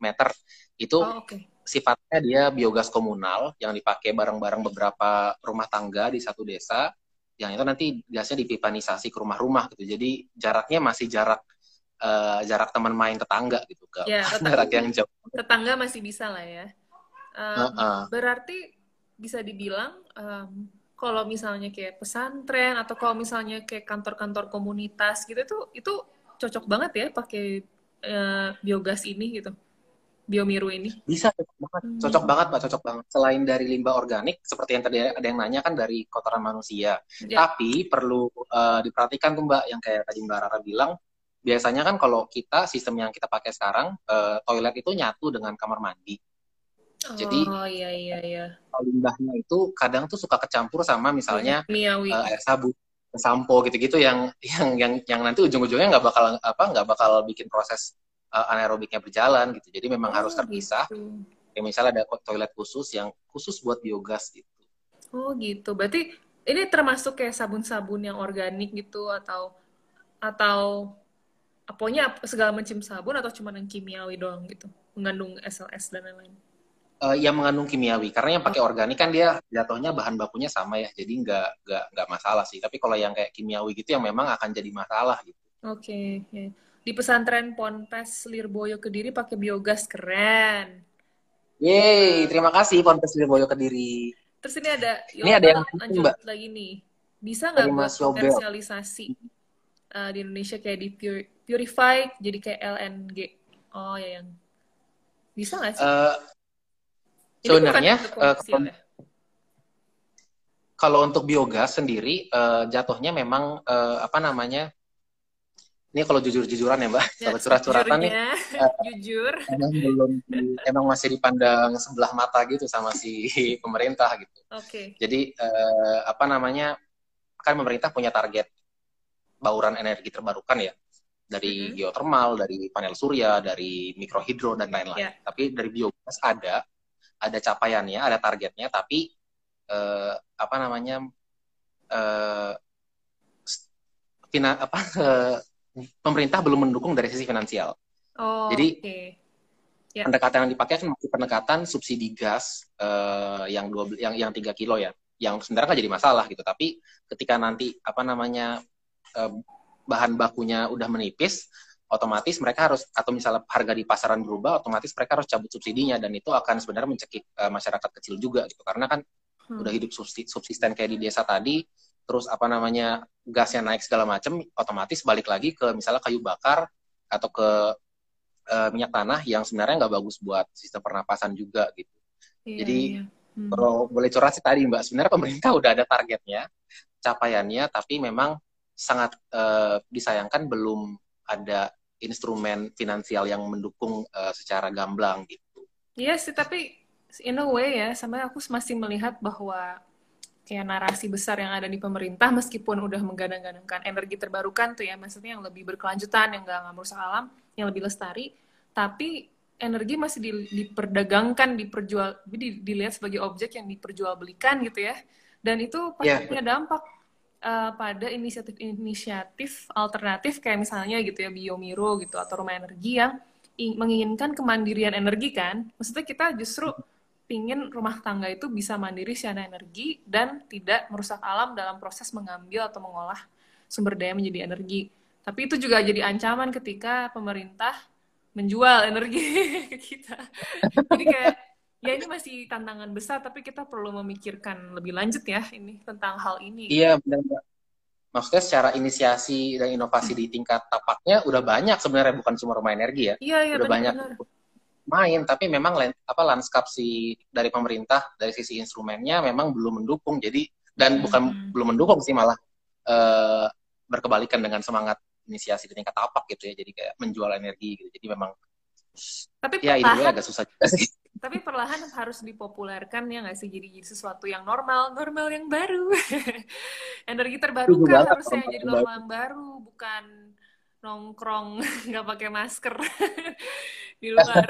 meter. Itu oh, okay. sifatnya dia biogas komunal yang dipakai bareng-bareng beberapa rumah tangga di satu desa. Yang itu nanti gasnya dipipanisasi ke rumah-rumah gitu. Jadi jaraknya masih jarak uh, jarak teman main tetangga gitu, ke ya, jarak yang jauh. Tetangga masih bisa lah ya. Um, uh -uh. Berarti bisa dibilang um, kalau misalnya kayak pesantren atau kalau misalnya kayak kantor-kantor komunitas gitu itu itu cocok banget ya pakai uh, biogas ini gitu biomiru ini bisa cocok banget hmm. cocok banget mbak cocok banget selain dari limbah organik seperti yang tadi ada yang nanya kan dari kotoran manusia ya. tapi perlu uh, diperhatikan tuh mbak yang kayak tadi mbak Rara bilang biasanya kan kalau kita sistem yang kita pakai sekarang uh, toilet itu nyatu dengan kamar mandi jadi oh, iya, iya, iya. limbahnya itu kadang tuh suka kecampur sama misalnya uh, air sabun, sampo gitu-gitu yang yang yang yang nanti ujung-ujungnya nggak bakal apa nggak bakal bikin proses uh, anaerobiknya berjalan gitu. Jadi memang oh, harus terpisah. Gitu. Kayak misalnya ada toilet khusus yang khusus buat biogas gitu. Oh gitu. Berarti ini termasuk kayak sabun-sabun yang organik gitu atau atau apanya segala macam sabun atau cuma yang kimiawi doang gitu? Mengandung SLS dan lain-lain? Uh, yang mengandung kimiawi. Karena yang pakai organik kan dia jatuhnya bahan bakunya sama ya. Jadi nggak nggak nggak masalah sih. Tapi kalau yang kayak kimiawi gitu yang memang akan jadi masalah gitu. Oke okay, okay. di pesantren Ponpes Lirboyo Kediri pakai biogas keren. Yeay, terima kasih Ponpes Lirboyo Kediri. Terus ini ada ini ada yang lanjut mbak. lagi nih. Bisa nggak buat komersialisasi uh, di Indonesia kayak di pur purify jadi kayak LNG? Oh ya yang bisa nggak sih? Uh, Sebenarnya uh, kalau untuk biogas sendiri uh, jatuhnya memang uh, apa namanya? Ini kalau jujur-jujuran ya Mbak, ya, curhat-curhatan nih. Uh, jujur. Emang belum emang masih dipandang sebelah mata gitu sama si pemerintah gitu. Oke. Okay. Jadi uh, apa namanya? Kan pemerintah punya target bauran energi terbarukan ya dari mm -hmm. geotermal, dari panel surya, dari mikrohidro dan lain-lain. Yeah. Tapi dari biogas ada ada capaiannya, ada targetnya, tapi uh, apa namanya uh, fina, apa uh, pemerintah belum mendukung dari sisi finansial. Oh, Jadi okay. yeah. pendekatan yang dipakai kan masih pendekatan subsidi gas uh, yang dua yang yang tiga kilo ya, yang sebenarnya jadi masalah gitu. Tapi ketika nanti apa namanya uh, bahan bakunya udah menipis, otomatis mereka harus atau misalnya harga di pasaran berubah otomatis mereka harus cabut subsidinya dan itu akan sebenarnya mencekik uh, masyarakat kecil juga gitu karena kan hmm. udah hidup subsisten kayak di desa tadi terus apa namanya gasnya naik segala macam otomatis balik lagi ke misalnya kayu bakar atau ke uh, minyak tanah yang sebenarnya nggak bagus buat sistem pernapasan juga gitu iya, jadi iya. Hmm. Kalau boleh curhat sih tadi Mbak, sebenarnya pemerintah udah ada targetnya, capaiannya, tapi memang sangat uh, disayangkan belum ada instrumen finansial yang mendukung uh, secara gamblang gitu. Iya sih, tapi in a way ya, sama aku masih melihat bahwa kayak narasi besar yang ada di pemerintah meskipun udah menggadang-gadangkan energi terbarukan tuh ya maksudnya yang lebih berkelanjutan yang nggak merusak alam yang lebih lestari tapi energi masih di, diperdagangkan diperjual di, dilihat sebagai objek yang diperjualbelikan gitu ya dan itu pasti yeah. punya dampak uh, pada inisiatif-inisiatif alternatif kayak misalnya gitu ya biomiro gitu atau rumah energi yang menginginkan kemandirian energi kan maksudnya kita justru ingin rumah tangga itu bisa mandiri secara energi dan tidak merusak alam dalam proses mengambil atau mengolah sumber daya menjadi energi. Tapi itu juga jadi ancaman ketika pemerintah menjual energi ke kita. Jadi kayak ya ini masih tantangan besar tapi kita perlu memikirkan lebih lanjut ya ini tentang hal ini. Iya benar. Maksudnya secara inisiasi dan inovasi hmm. di tingkat tapaknya udah banyak sebenarnya bukan cuma rumah energi ya. Iya iya udah benar, banyak benar main tapi memang apa lanskap si dari pemerintah dari sisi instrumennya memang belum mendukung jadi dan hmm. bukan belum mendukung sih malah uh, berkebalikan dengan semangat inisiasi di tingkat tapak gitu ya jadi kayak menjual energi gitu jadi memang tapi ya ini agak susah juga sih tapi perlahan harus dipopulerkan ya nggak sih jadi, jadi sesuatu yang normal normal yang baru energi terbarukan harusnya jadi normal yang baru bukan nongkrong nggak pakai masker di luar.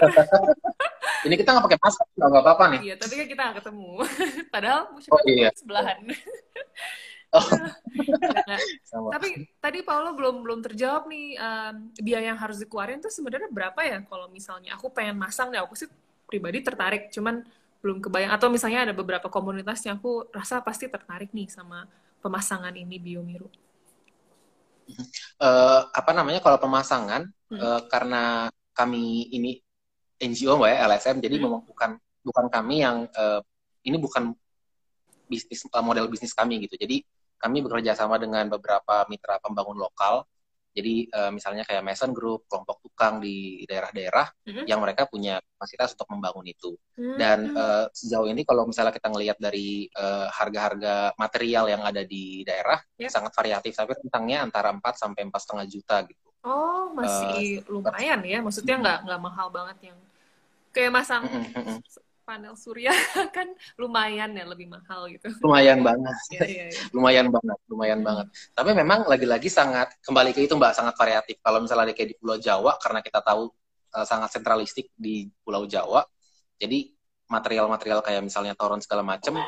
Ini kita nggak pakai masker, nggak apa-apa nih. Iya, tapi kan kita nggak ketemu. Padahal oh, iya. sebelahan. Oh. Tapi tadi Paulo belum belum terjawab nih um, biaya yang harus dikeluarin tuh sebenarnya berapa ya kalau misalnya aku pengen masang nih aku sih pribadi tertarik cuman belum kebayang atau misalnya ada beberapa komunitas yang aku rasa pasti tertarik nih sama pemasangan ini biomiru uh, apa namanya kalau pemasangan hmm. uh, karena kami ini NGO mbak ya LSM jadi hmm. memang bukan bukan kami yang uh, ini bukan bisnis model bisnis kami gitu jadi kami bekerja sama dengan beberapa mitra pembangun lokal jadi uh, misalnya kayak Mason Group, kelompok tukang di daerah-daerah mm-hmm. yang mereka punya kapasitas untuk membangun itu. Mm-hmm. Dan uh, sejauh ini kalau misalnya kita ngelihat dari uh, harga-harga material yang ada di daerah yep. sangat variatif, tapi rentangnya antara 4 sampai empat setengah juta gitu. Oh, masih uh, lumayan ya. Maksudnya nggak nggak mahal banget yang kayak masang mm-hmm panel surya kan lumayan ya lebih mahal gitu. Lumayan banget. ya, ya, ya. lumayan banget, lumayan hmm. banget. Tapi memang lagi-lagi sangat kembali ke itu Mbak sangat variatif. Kalau misalnya kayak di Pulau Jawa karena kita tahu uh, sangat sentralistik di Pulau Jawa. Jadi material-material kayak misalnya toron segala macam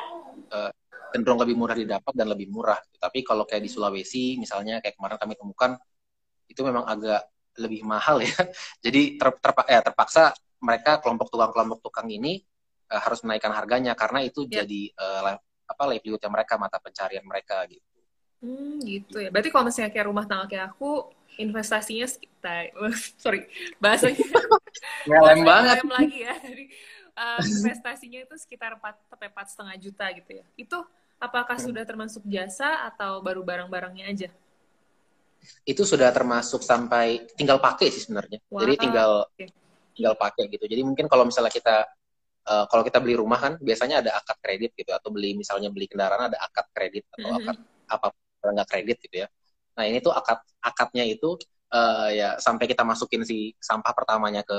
uh, cenderung lebih mudah didapat dan lebih murah. Tapi kalau kayak di Sulawesi misalnya kayak kemarin kami temukan itu memang agak lebih mahal ya. Jadi ter, ter, eh, terpaksa mereka kelompok tukang-kelompok tukang ini uh, harus menaikkan harganya karena itu yeah. jadi uh, apa livelihoodnya mereka mata pencarian mereka gitu. Hmm, gitu ya. Berarti kalau misalnya kayak rumah tangga kayak aku investasinya sekitar sorry bahasanya ngelem banget lagi ya. Jadi uh, investasinya itu sekitar empat sampai empat setengah juta gitu ya. Itu apakah hmm. sudah termasuk jasa atau baru barang-barangnya aja? Itu sudah termasuk sampai tinggal pakai sih sebenarnya. Wow. Jadi tinggal okay. tinggal pakai gitu. Jadi mungkin kalau misalnya kita uh, kalau kita beli rumah kan biasanya ada akad kredit gitu atau beli misalnya beli kendaraan ada akad kredit atau mm -hmm. akad apa nggak kredit gitu ya. Nah ini tuh akad akadnya itu uh, ya sampai kita masukin si sampah pertamanya ke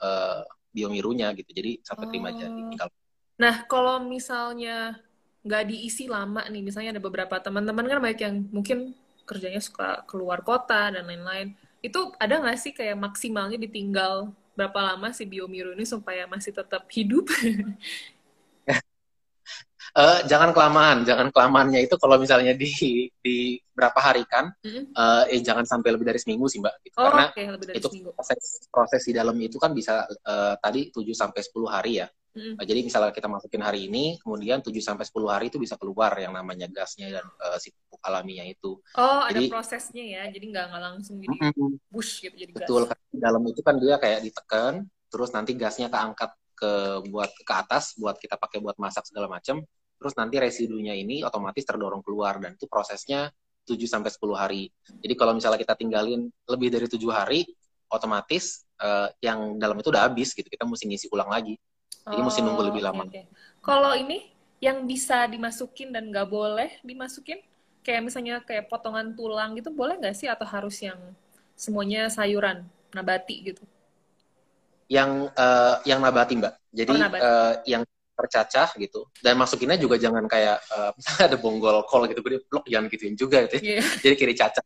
uh, biomirunya gitu. Jadi sampai oh. terima jadi tinggal. Nah kalau misalnya nggak diisi lama nih, misalnya ada beberapa teman-teman kan banyak yang mungkin kerjanya suka keluar kota dan lain-lain. Itu ada nggak sih kayak maksimalnya ditinggal berapa lama si Biomiru ini supaya masih tetap hidup? uh, jangan kelamaan, jangan kelamaannya itu kalau misalnya di di berapa hari kan, mm-hmm. uh, eh jangan sampai lebih dari seminggu sih mbak, gitu. oh, karena okay, dari itu seminggu. proses proses di dalam itu kan bisa uh, tadi 7 sampai sepuluh hari ya. Uh, jadi misalnya kita masukin hari ini, kemudian 7 sampai sepuluh hari itu bisa keluar yang namanya gasnya dan uh, si pupuk alaminya itu. Oh, jadi, ada prosesnya ya, jadi nggak nggak langsung jadi mm-hmm. bush gitu jadi Betul, gas. di dalam itu kan dia kayak ditekan, terus nanti gasnya keangkat ke buat ke atas buat kita pakai buat masak segala macam terus nanti residunya ini otomatis terdorong keluar dan itu prosesnya 7 sampai 10 hari. Jadi kalau misalnya kita tinggalin lebih dari tujuh hari, otomatis uh, yang dalam itu udah habis gitu. Kita mesti ngisi ulang lagi. Jadi oh, mesti nunggu lebih lama. Okay, okay. Kalau ini yang bisa dimasukin dan nggak boleh dimasukin, kayak misalnya kayak potongan tulang gitu, boleh nggak sih atau harus yang semuanya sayuran, nabati gitu? Yang uh, yang nabati mbak. Jadi Oh, nabati. uh, yang tercacah gitu. Dan masukinnya juga jangan kayak uh, ada bonggol kol gitu, gede blok jangan gituin juga gitu. Iya. Jadi kiri cacah,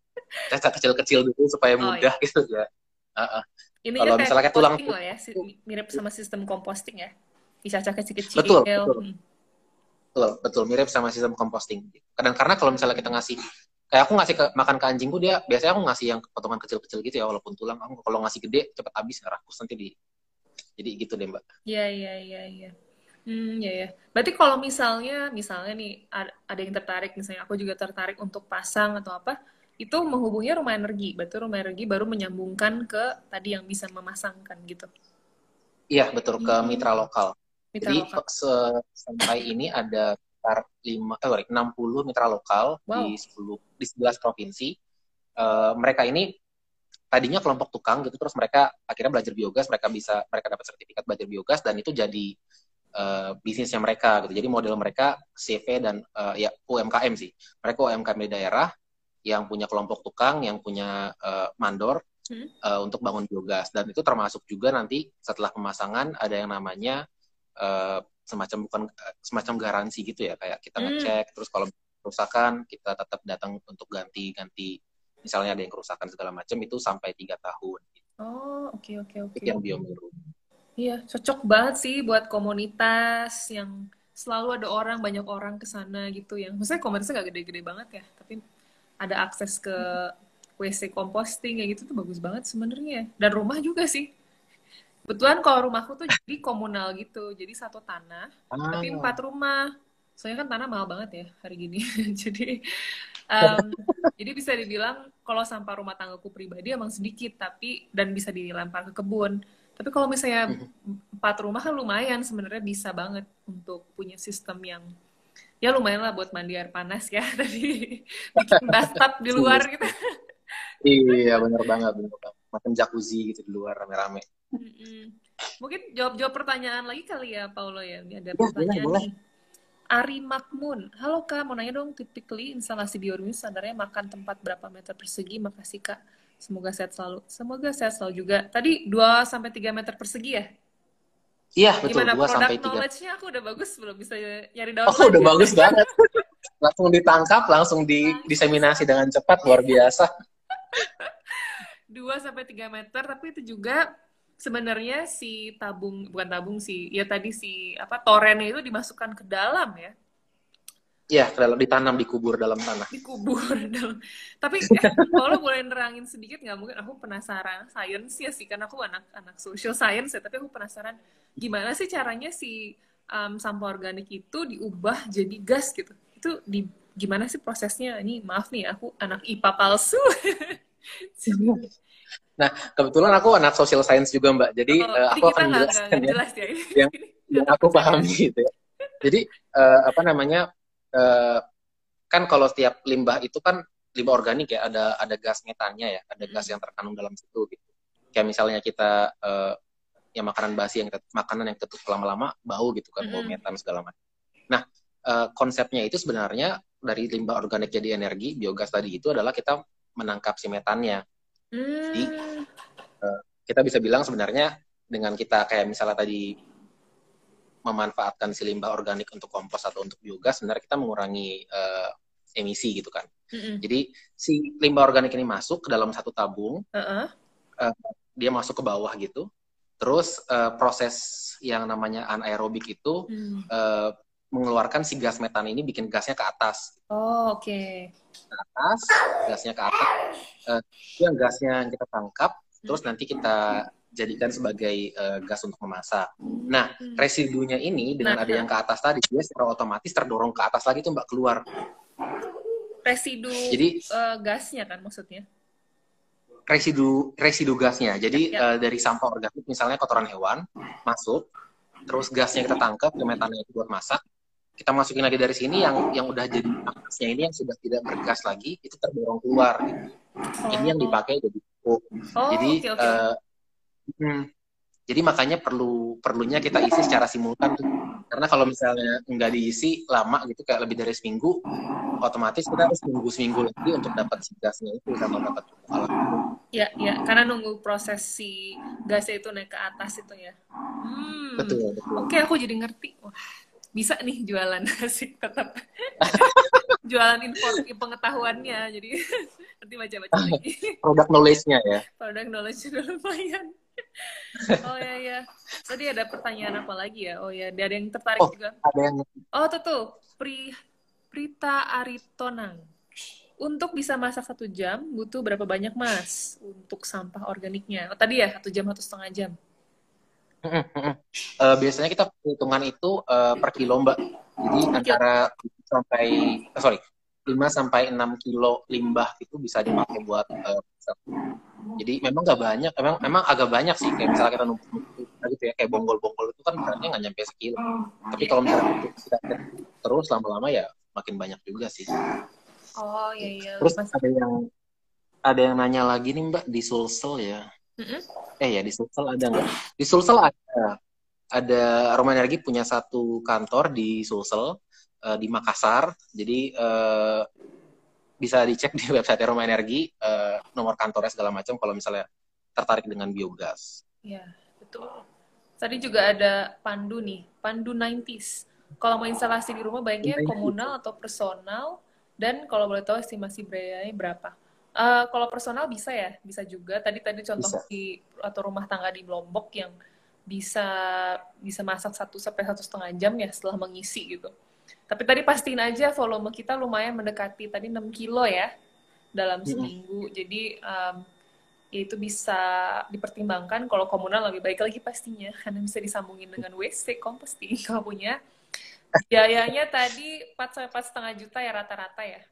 cacah kecil-kecil dulu supaya Oh, mudah gitu ya. Uh, uh. Kalau misalnya kayak tulang ya, mirip sama sistem composting ya. Dicacah kecil-kecil. Betul, betul. Hmm. Betul, betul mirip sama sistem composting. Kadang karena kalau misalnya kita ngasih kayak aku ngasih ke, makan ke anjingku dia biasanya aku ngasih yang potongan kecil-kecil gitu ya walaupun tulang aku kalau ngasih gede cepet habis rakus nanti di jadi gitu deh mbak. Iya, iya, iya, iya. Hmm, ya ya. Berarti kalau misalnya, misalnya nih ada, ada yang tertarik, misalnya aku juga tertarik untuk pasang atau apa, itu menghubungi rumah energi. Berarti rumah energi baru menyambungkan ke tadi yang bisa memasangkan gitu. Iya betul ke Hmm. mitra lokal. Mitra Jadi lokal. se- sampai ini ada sekitar lima, eh, sorry, 60 mitra lokal Wow. di 10 di 11 provinsi. Eh, mereka ini tadinya kelompok tukang gitu terus mereka akhirnya belajar biogas, mereka bisa mereka dapat sertifikat belajar biogas dan itu jadi eh, bisnisnya mereka gitu. Jadi model mereka CV dan eh, ya UMKM sih. Mereka UMKM di daerah yang punya kelompok tukang, yang punya eh, mandor Hmm. eh, untuk bangun biogas dan itu termasuk juga nanti setelah pemasangan ada yang namanya eh, semacam bukan eh, semacam garansi gitu ya kayak kita Hmm. ngecek terus kalau kerusakan kita tetap datang untuk ganti-ganti misalnya ada yang kerusakan segala macam itu sampai tiga tahun Oh, oke, oke, oke. itu yang biomiru Iya, cocok banget sih buat komunitas yang selalu ada orang, banyak orang ke sana gitu yang maksudnya komunitasnya nggak gede-gede banget ya, tapi ada akses ke WC composting kayak gitu tuh bagus banget sebenarnya. Dan rumah juga sih. Kebetulan kalau rumahku tuh jadi komunal gitu, jadi satu tanah, tapi Ah, empat rumah. Soalnya kan tanah mahal banget ya hari gini. jadi em, jadi bisa dibilang kalau sampah rumah tanggaku pribadi emang sedikit, tapi dan bisa dilempar ke kebun. Tapi kalau misalnya empat rumah kan lumayan sebenarnya bisa banget untuk punya sistem yang ya lumayan lah buat mandi air panas ya tadi bikin bathtub di luar gitu. iya bener banget bener banget macam jacuzzi gitu di luar rame-rame Mm-mm. Mungkin jawab-jawab pertanyaan lagi kali ya Paulo ya. Ini ada Ya, boleh, pertanyaan boleh. nih. Ari Makmun, halo Kak, mau nanya dong, typically instalasi biorhythm standarnya makan tempat berapa meter persegi? Makasih Kak. Semoga sehat selalu. Semoga sehat selalu juga. Tadi 2 sampai 3 meter persegi ya? iya betul Gimana dua product sampai tiga knowledge-nya aku udah bagus belum bisa nyari oh download. udah ya? bagus banget langsung ditangkap langsung didiseminasi dengan cepat luar biasa 2 sampai 3 meter, tapi itu juga sebenarnya si tabung bukan tabung sih, ya tadi si apa torennya itu dimasukkan ke dalam ya. Iya, kalau ditanam dikubur dalam tanah. dikubur dalam. Tapi eh, kalau boleh nerangin sedikit nggak mungkin aku penasaran. Science ya sih karena aku anak anak social science ya tapi aku penasaran gimana sih caranya si um, sampah organik itu diubah jadi gas gitu? Itu di gimana sih prosesnya? Ini maaf nih aku anak IPA palsu Nah, kebetulan aku anak social science juga, Mbak. Jadi Oh, jadi aku akan menjelaskan ya, jelas ya Yang- yang aku pahami gitu ya. Jadi eh, apa namanya? eh, kan kalau setiap limbah itu kan limbah organik ya, ada ada gas metannya ya, ada gas Hmm. yang terkandung dalam situ gitu. Kayak misalnya kita eh, ya makanan basi yang kita, makanan yang ketuk lama-lama bau gitu kan, bau Mm-mm. metan segala macam. Nah, eh, konsepnya itu sebenarnya dari limbah organik jadi energi, biogas tadi itu adalah kita menangkap si metannya. Jadi, Hmm. kita bisa bilang sebenarnya dengan kita kayak misalnya tadi memanfaatkan si limbah organik untuk kompos atau untuk biogas, sebenarnya kita mengurangi eh, emisi gitu kan. Mm-mm. Jadi si limbah organik ini masuk ke dalam satu tabung, Uh-uh. dia masuk ke bawah gitu. Terus eh, proses yang namanya anaerobik itu Hmm. eh, mengeluarkan si gas metan ini bikin gasnya ke atas. oh oke Ke atas, gasnya ke atas. Itu yang gasnya yang kita tangkap, terus nanti kita jadikan sebagai eh, gas untuk memasak. Nah, Hmm. residunya ini dengan Nah, ada yang ke atas tadi dia secara otomatis terdorong ke atas lagi tuh mbak keluar residu jadi eh, gasnya kan maksudnya residu residu gasnya jadi Ya. eh, dari sampah organik misalnya kotoran hewan masuk terus gasnya kita tangkap ke metannya itu buat masak kita masukin lagi dari sini yang yang udah jadi panasnya ini yang sudah tidak bergas lagi itu terdorong keluar gitu. ini yang dipakai jadi pupuk oh jadi oke oke eh, hmm, Jadi makanya perlu perlunya kita isi secara simultan tuh. Karena kalau misalnya nggak diisi lama gitu kayak lebih dari seminggu, otomatis kita harus nunggu seminggu lagi untuk dapat si gasnya itu sama dapat alat. Ya, ya, karena nunggu proses si gasnya itu naik ke atas itu ya. Hmm. Betul, betul. Oke, aku jadi ngerti. Wah, bisa nih jualan sih tetap. jualan info pengetahuannya. Jadi nanti baca-baca lagi. Produk knowledge-nya ya. Produk knowledge udah lumayan. oh ya ya. Tadi ada pertanyaan apa lagi ya? Oh ya, ada yang tertarik Oh, juga. Ada yang Oh tuh tuh, Pri Prita Aritonang. Untuk bisa masak satu jam butuh berapa banyak mas untuk sampah organiknya? Oh tadi ya satu jam satu setengah jam. Eh, biasanya kita perhitungan itu eh, per kilo mbak. Jadi antara sampai eh, sorry 5 sampai 6 kilo limbah itu bisa dipakai buat masak. Jadi memang nggak banyak, memang memang agak banyak sih kayak misalnya kita numpuk-numpuk gitu ya kayak bonggol-bonggol itu kan beratnya nggak nyampe sekilo. Tapi kalau misalnya kita terus lama-lama ya makin banyak juga sih. Oh iya iya. Terus ada yang ada yang nanya lagi nih mbak di Sulsel ya. Mm-mm. Eh ya di Sulsel ada nggak? Di Sulsel ada. Ada Roma Energi punya satu kantor di Sulsel eh, di Makassar. Jadi eh, bisa dicek di website Roma Energi eh, nomor kantornya segala macam kalau misalnya tertarik dengan biogas. Iya, betul. Tadi juga ada Pandu nih, Pandu 90s. Kalau mau instalasi di rumah baiknya 90s. komunal atau personal dan kalau boleh tahu estimasi biayanya berapa? Eh, kalau personal bisa ya, bisa juga. Tadi tadi contoh Bisa. di atau rumah tangga di Lombok yang bisa bisa masak satu sampai satu setengah jam ya setelah mengisi gitu. Tapi tadi pastiin aja volume kita lumayan mendekati tadi 6 kilo ya dalam seminggu. Jadi em, ya itu bisa dipertimbangkan kalau komunal lebih baik lagi pastinya karena bisa disambungin dengan WC komposting kalau punya. Biayanya tadi 4 sampai 4 setengah juta ya rata-rata ya.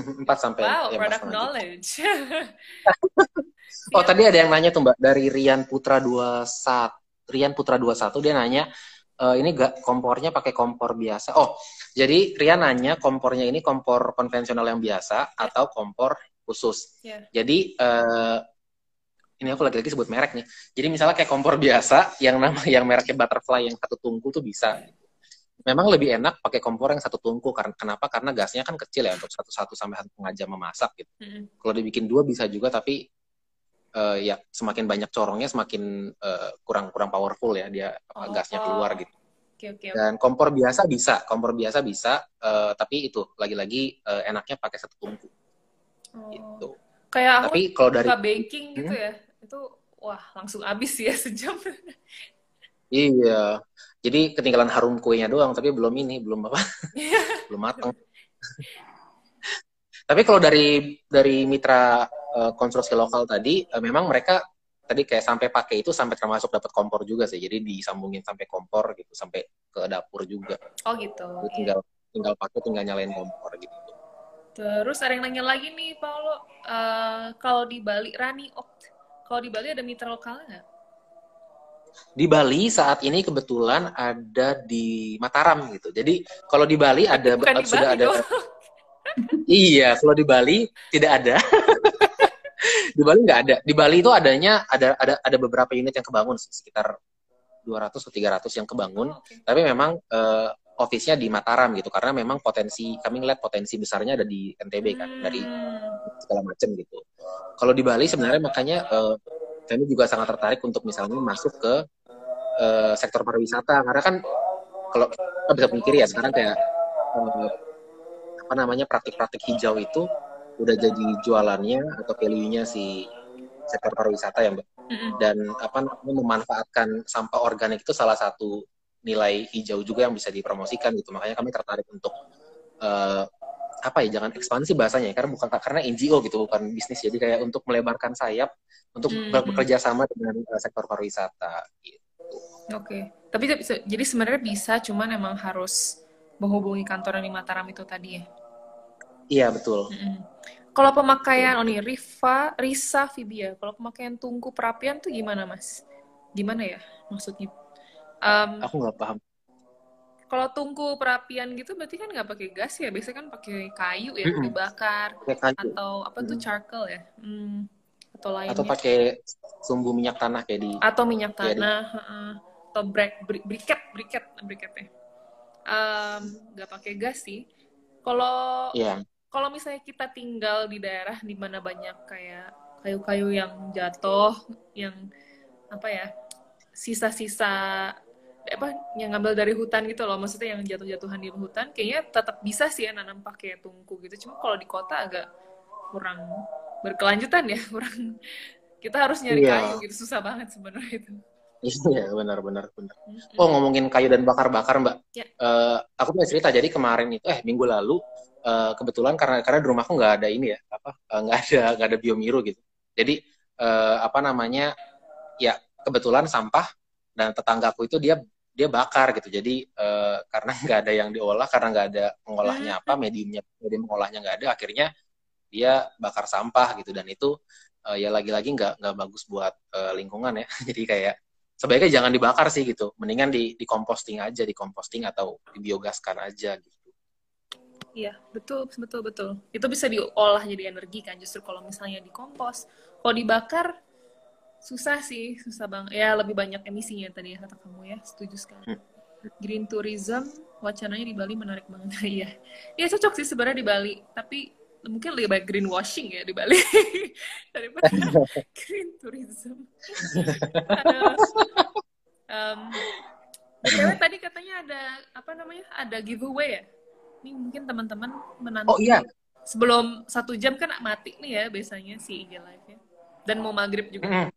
4 sampai Wow, ya, product 4,5 juta. knowledge. Oh, tadi ada yang nanya tuh Mbak dari Rian Putra 21. Rian Putra 21 dia nanya eh, ini gak kompornya pakai kompor biasa. Oh, jadi Rian nanya kompornya ini kompor konvensional yang biasa atau kompor khusus. Ya. Jadi eh, ini aku lagi-lagi sebut merek nih. Jadi misalnya kayak kompor biasa yang nama yang mereknya Butterfly yang satu tungku tuh bisa. Memang lebih enak pakai kompor yang satu tungku karena kenapa? Karena gasnya kan kecil ya untuk satu satu sampai satu setengah jam memasak gitu. Mm-mm. Kalau dibikin dua bisa juga tapi eh, ya semakin banyak corongnya semakin eh, kurang kurang powerful ya dia apa, Oh. gasnya keluar gitu. Oke, oke, oke. Dan kompor biasa bisa, kompor biasa bisa, eh, tapi itu lagi-lagi eh, enaknya pakai satu tungku Oh. gitu. Kayak aku Tapi kalau dari baking gitu Hmm. ya. Itu wah, langsung habis ya sejam. iya, jadi ketinggalan harum kuenya doang, tapi belum ini, belum apa, Iya. belum matang. tapi kalau dari dari mitra eh, konstruksi lokal tadi, eh, memang mereka tadi kayak sampai pakai itu sampai termasuk dapat kompor juga sih, jadi disambungin sampai kompor gitu, sampai ke dapur juga. Oh gitu. Jadi iya. tinggal tinggal pakai, tinggal nyalain kompor gitu. Terus ada yang nanya lagi nih, Paulo. Eh, kalau di Bali, Rani Opt. Kalau di Bali ada mitra lokal nggak? Di Bali saat ini kebetulan ada di Mataram gitu. Jadi kalau di Bali ada Bukan di sudah Bali ada dong. Iya, kalau di Bali tidak ada. di Bali nggak ada. Di Bali itu adanya ada ada ada beberapa unit yang kebangun sekitar 200 atau 300 yang kebangun. Oh, oke. Tapi memang eh, office-nya di Mataram gitu karena memang potensi kami ngeliat potensi besarnya ada di NTB kan dari Hmm. segala macam gitu. Kalau di Bali sebenarnya makanya eh, kami juga sangat tertarik untuk misalnya masuk ke eh, sektor pariwisata karena kan kalau kita bisa mikir ya sekarang kayak eh, apa namanya praktik-praktik hijau itu udah jadi jualannya atau value-nya si sektor pariwisata ya Mbak. Mm-mm. Dan apa namanya memanfaatkan sampah organik itu salah satu nilai hijau juga yang bisa dipromosikan gitu. Makanya kami tertarik untuk eh, apa ya jangan ekspansi bahasanya ya, karena bukan karena NGO gitu bukan bisnis jadi kayak untuk melebarkan sayap untuk Hmm. ber- bekerja sama dengan eh, sektor pariwisata gitu. Oke. Tapi itu bisa- jadi sebenarnya bisa, cuman emang harus menghubungi kantor yang di Mataram itu tadi ya. Iya betul. Mm-mm. Kalau pemakaian, oh nih, Riva, Risa, Fibia. Kalau pemakaian tungku perapian tuh gimana, Mas? Gimana ya maksudnya? Em, Aku nggak paham. Kalau tungku perapian gitu berarti kan nggak pakai gas ya? Biasanya kan pakai kayu ya, Mm-mm. dibakar. Kayu. Atau apa tuh charcoal ya? Hmm. atau lainnya Atau pakai sumbu minyak tanah kayak di atau minyak di- tanah heeh. atau bri- briket briket briketnya nggak pakai gas sih kalau Iya. kalau misalnya kita tinggal di daerah di mana banyak kayak kayu-kayu yang jatuh yang apa ya sisa-sisa apa yang ngambil dari hutan gitu loh maksudnya yang jatuh-jatuhan di hutan kayaknya tetap bisa sih ya nanam pakai tungku gitu cuma kalau di kota agak kurang berkelanjutan ya kurang kita harus nyari Iya. kayu gitu susah banget sebenarnya itu Iya, benar benar. Oh, ngomongin kayu dan bakar-bakar, Mbak. Ya. Eh, aku punya cerita. Jadi kemarin itu, eh minggu lalu, eh, kebetulan karena karena di rumahku nggak ada ini ya, apa eh, nggak ada nggak ada biomiru gitu. Jadi eh, apa namanya, ya kebetulan sampah dan tetanggaku itu dia dia bakar gitu. Jadi eh, karena nggak ada yang diolah, karena nggak ada pengolahnya apa, mediumnya medium pengolahnya nggak ada, akhirnya dia bakar sampah gitu. Dan itu eh, ya lagi-lagi nggak nggak bagus buat eh, lingkungan ya. Jadi kayak sebaiknya jangan dibakar sih gitu. Mendingan di di composting aja, di composting atau dibiogaskan aja gitu. Iya, betul, betul, betul. Itu bisa diolah jadi energi kan, justru kalau misalnya dikompos. Kalau dibakar, susah sih, susah banget. Ya, lebih banyak emisinya tadi ya, kata kamu ya, setuju sekali. Green tourism, wacananya di Bali menarik banget. Iya, iya cocok sih sebenarnya di Bali, tapi mungkin lebih baik greenwashing ya di Bali daripada green tourism. BTW tadi katanya ada apa namanya? Ada giveaway ya? Ini mungkin teman-teman menanti. Oh iya, Sebelum satu jam kan mati nih ya biasanya si IG live-nya. Dan mau maghrib juga. Mm.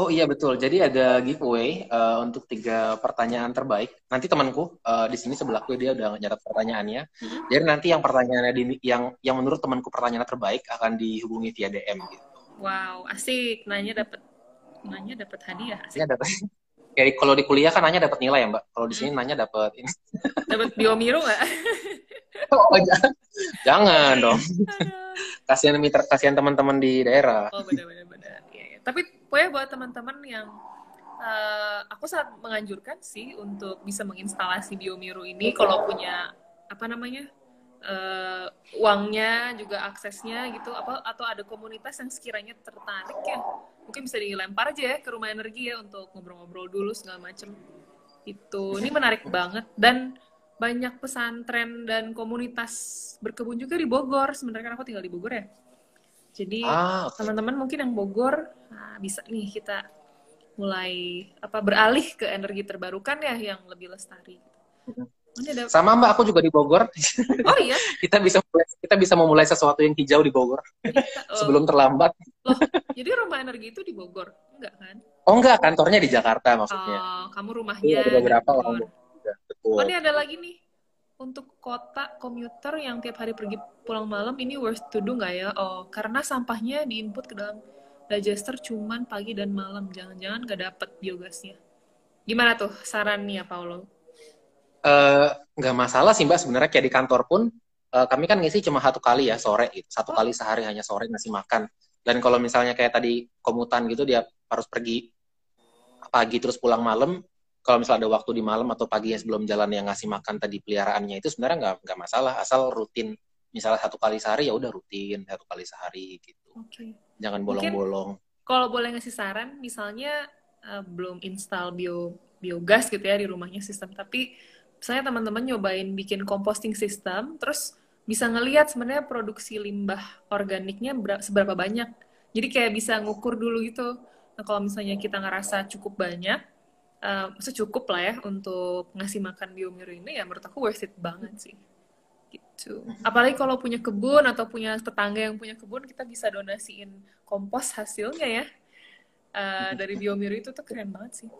Oh iya betul. Jadi ada giveaway eh, untuk tiga pertanyaan terbaik. Nanti temanku eh, di sini sebelahku dia udah nyatat pertanyaannya. Mhm. Jadi nanti yang pertanyaannya di, yang yang menurut temanku pertanyaan terbaik akan dihubungi via DM gitu. Wow, asik. Nanya dapat nanya dapat hadiah. Asik. Ya dapat. Kayak kalau di kuliah kan nanya dapat nilai ya mbak. Kalau di sini nanya dapat ini. Dapat biomiru nggak? Oh, jangan, jangan dong. Kasihan mitra, kasihan teman-teman di daerah. Oh benar-benar. Tapi pokoknya buat teman-teman yang eh, aku sangat menganjurkan sih untuk bisa menginstalasi biomiru ini kalau punya apa namanya eh, uangnya juga aksesnya gitu apa atau ada komunitas yang sekiranya tertarik ya mungkin bisa dilempar aja ya ke rumah energi ya untuk ngobrol-ngobrol dulu segala macem. Itu ini menarik banget. Dan banyak pesantren dan komunitas berkebun juga di Bogor. Sebenarnya kan aku tinggal di Bogor ya jadi Ah, oke. teman-teman mungkin yang Bogor nah, bisa nih kita mulai apa beralih ke energi terbarukan ya yang lebih lestari. Ada Sama mbak, aku juga di Bogor. oh iya kita bisa mulai, kita bisa memulai sesuatu yang hijau di Bogor kita- oh, sebelum terlambat. jadi rumah energi itu di Bogor enggak kan? Oh enggak, kantornya di Jakarta maksudnya. Oh, kamu rumahnya Iya, ada beberapa orang. Betul. Oh ini ada lagi nih untuk kota komuter yang tiap hari pergi pulang malam ini worth to do nggak ya? Oh karena sampahnya diinput ke dalam digester cuman pagi dan malam jangan-jangan nggak dapet biogasnya. Gimana tuh sarannya Paulo? Eh, nggak masalah sih mbak sebenarnya kayak di kantor pun eh, kami kan ngisi cuma satu kali ya sore gitu satu Oh. kali sehari hanya sore ngasih makan dan kalau misalnya kayak tadi komutan gitu dia harus pergi pagi terus pulang malam kalau misalnya ada waktu di malam atau pagi yang sebelum jalan yang ngasih makan tadi peliharaannya itu sebenarnya nggak nggak masalah asal rutin misalnya satu kali sehari ya udah rutin satu kali sehari gitu Oke. jangan bolong-bolong Kalau boleh ngasih saran, misalnya eh, belum install bio biogas gitu ya di rumahnya sistem, tapi misalnya teman-teman nyobain bikin composting system, terus bisa ngelihat sebenarnya produksi limbah organiknya ber- seberapa banyak. Jadi kayak bisa ngukur dulu gitu. Nah kalau misalnya kita ngerasa cukup banyak, eh maksudnya cukup lah ya untuk ngasih makan biomiru ini, ya menurut aku worth it banget sih. Gitu. Apalagi kalau punya kebun atau punya tetangga yang punya kebun, kita bisa donasiin kompos hasilnya ya. Eh, dari biomiru itu tuh keren banget sih.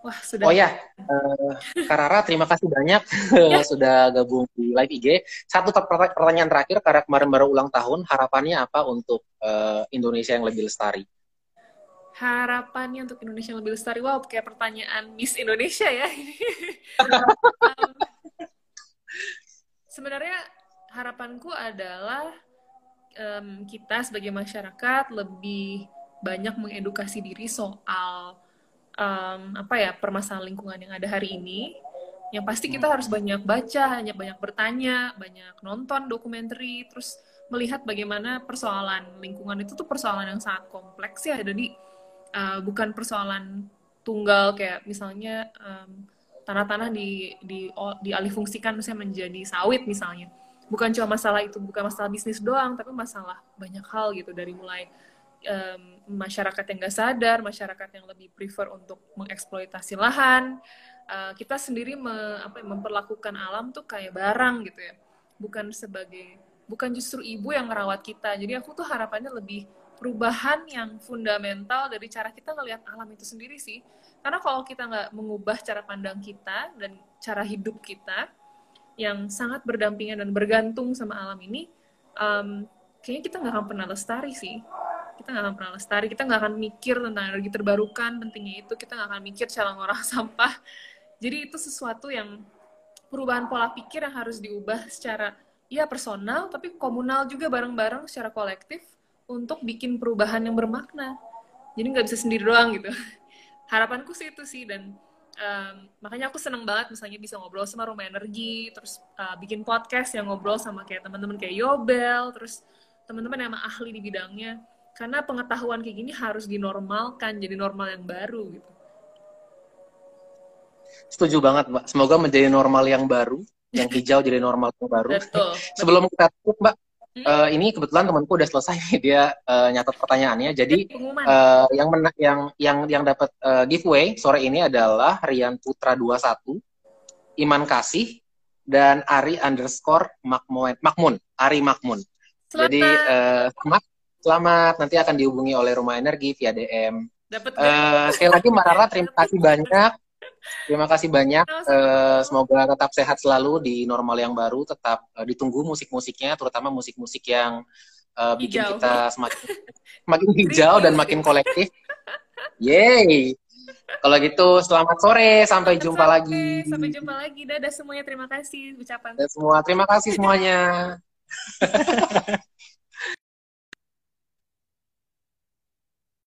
Wah, sudah. Oh ya, eh, Karara terima kasih banyak Ya. sudah gabung di live IG. Satu pertanyaan terakhir karena kemarin baru ulang tahun, harapannya apa untuk eh, Indonesia yang lebih lestari? Harapannya untuk Indonesia yang lebih lestari. Wow, kayak pertanyaan Miss Indonesia ya. Um, sebenarnya harapanku adalah em, kita sebagai masyarakat lebih banyak mengedukasi diri soal em, apa ya permasalahan lingkungan yang ada hari ini. Yang pasti kita harus banyak baca, hanya banyak bertanya, banyak nonton dokumenter, terus melihat bagaimana persoalan lingkungan itu tuh persoalan yang sangat kompleks ya. Jadi uh, bukan persoalan tunggal kayak misalnya um, tanah-tanah di di dialihfungsikan misalnya menjadi sawit misalnya. Bukan cuma masalah itu, bukan masalah bisnis doang, tapi masalah banyak hal gitu dari mulai um, masyarakat yang nggak sadar, masyarakat yang lebih prefer untuk mengeksploitasi lahan. Uh, kita sendiri me, apa, memperlakukan alam tuh kayak barang gitu ya, bukan sebagai bukan justru ibu yang merawat kita. Jadi aku tuh harapannya lebih perubahan yang fundamental dari cara kita ngelihat alam itu sendiri sih. Karena kalau kita nggak mengubah cara pandang kita dan cara hidup kita yang sangat berdampingan dan bergantung sama alam ini, um, kayaknya kita nggak akan pernah lestari sih. Kita nggak akan pernah lestari. Kita nggak akan mikir tentang energi terbarukan pentingnya itu. Kita nggak akan mikir cara ngorang sampah. Jadi itu sesuatu yang perubahan pola pikir yang harus diubah secara ya personal tapi komunal juga bareng-bareng secara kolektif untuk bikin perubahan yang bermakna jadi nggak bisa sendiri doang gitu harapanku sih itu sih dan um, makanya aku seneng banget misalnya bisa ngobrol sama rumah energi terus uh, bikin podcast yang ngobrol sama kayak teman-teman kayak Yobel terus teman-teman yang ahli di bidangnya karena pengetahuan kayak gini harus dinormalkan jadi normal yang baru gitu setuju banget mbak semoga menjadi normal yang baru yang hijau jadi normal yang baru. Betul. Sebelum kita tutup, Mbak? Uh, ini kebetulan temanku udah selesai dia uh, nyatat pertanyaannya. Jadi uh, yang mena yang yang yang dapat uh, giveaway sore ini adalah Rian Putra 21, Iman Kasih dan Ari underscore Makmun, Makmun Ari Makmun. Selamat. Jadi uh, selamat, selamat. Nanti akan dihubungi oleh Rumah Energi via DM. Dapat. Uh, sekali lagi Mbak Rara, terima kasih banyak Terima kasih banyak. Uh, semoga tetap sehat selalu di normal yang baru. Tetap uh, ditunggu musik-musiknya, terutama musik-musik yang uh, bikin hijau. kita semakin makin hijau dan makin kolektif. Yeay. Kalau gitu selamat sore, sampai selamat jumpa sore. lagi. Sampai jumpa lagi. Dadah semuanya, terima kasih ucapan. Dadah semua, terima kasih semuanya.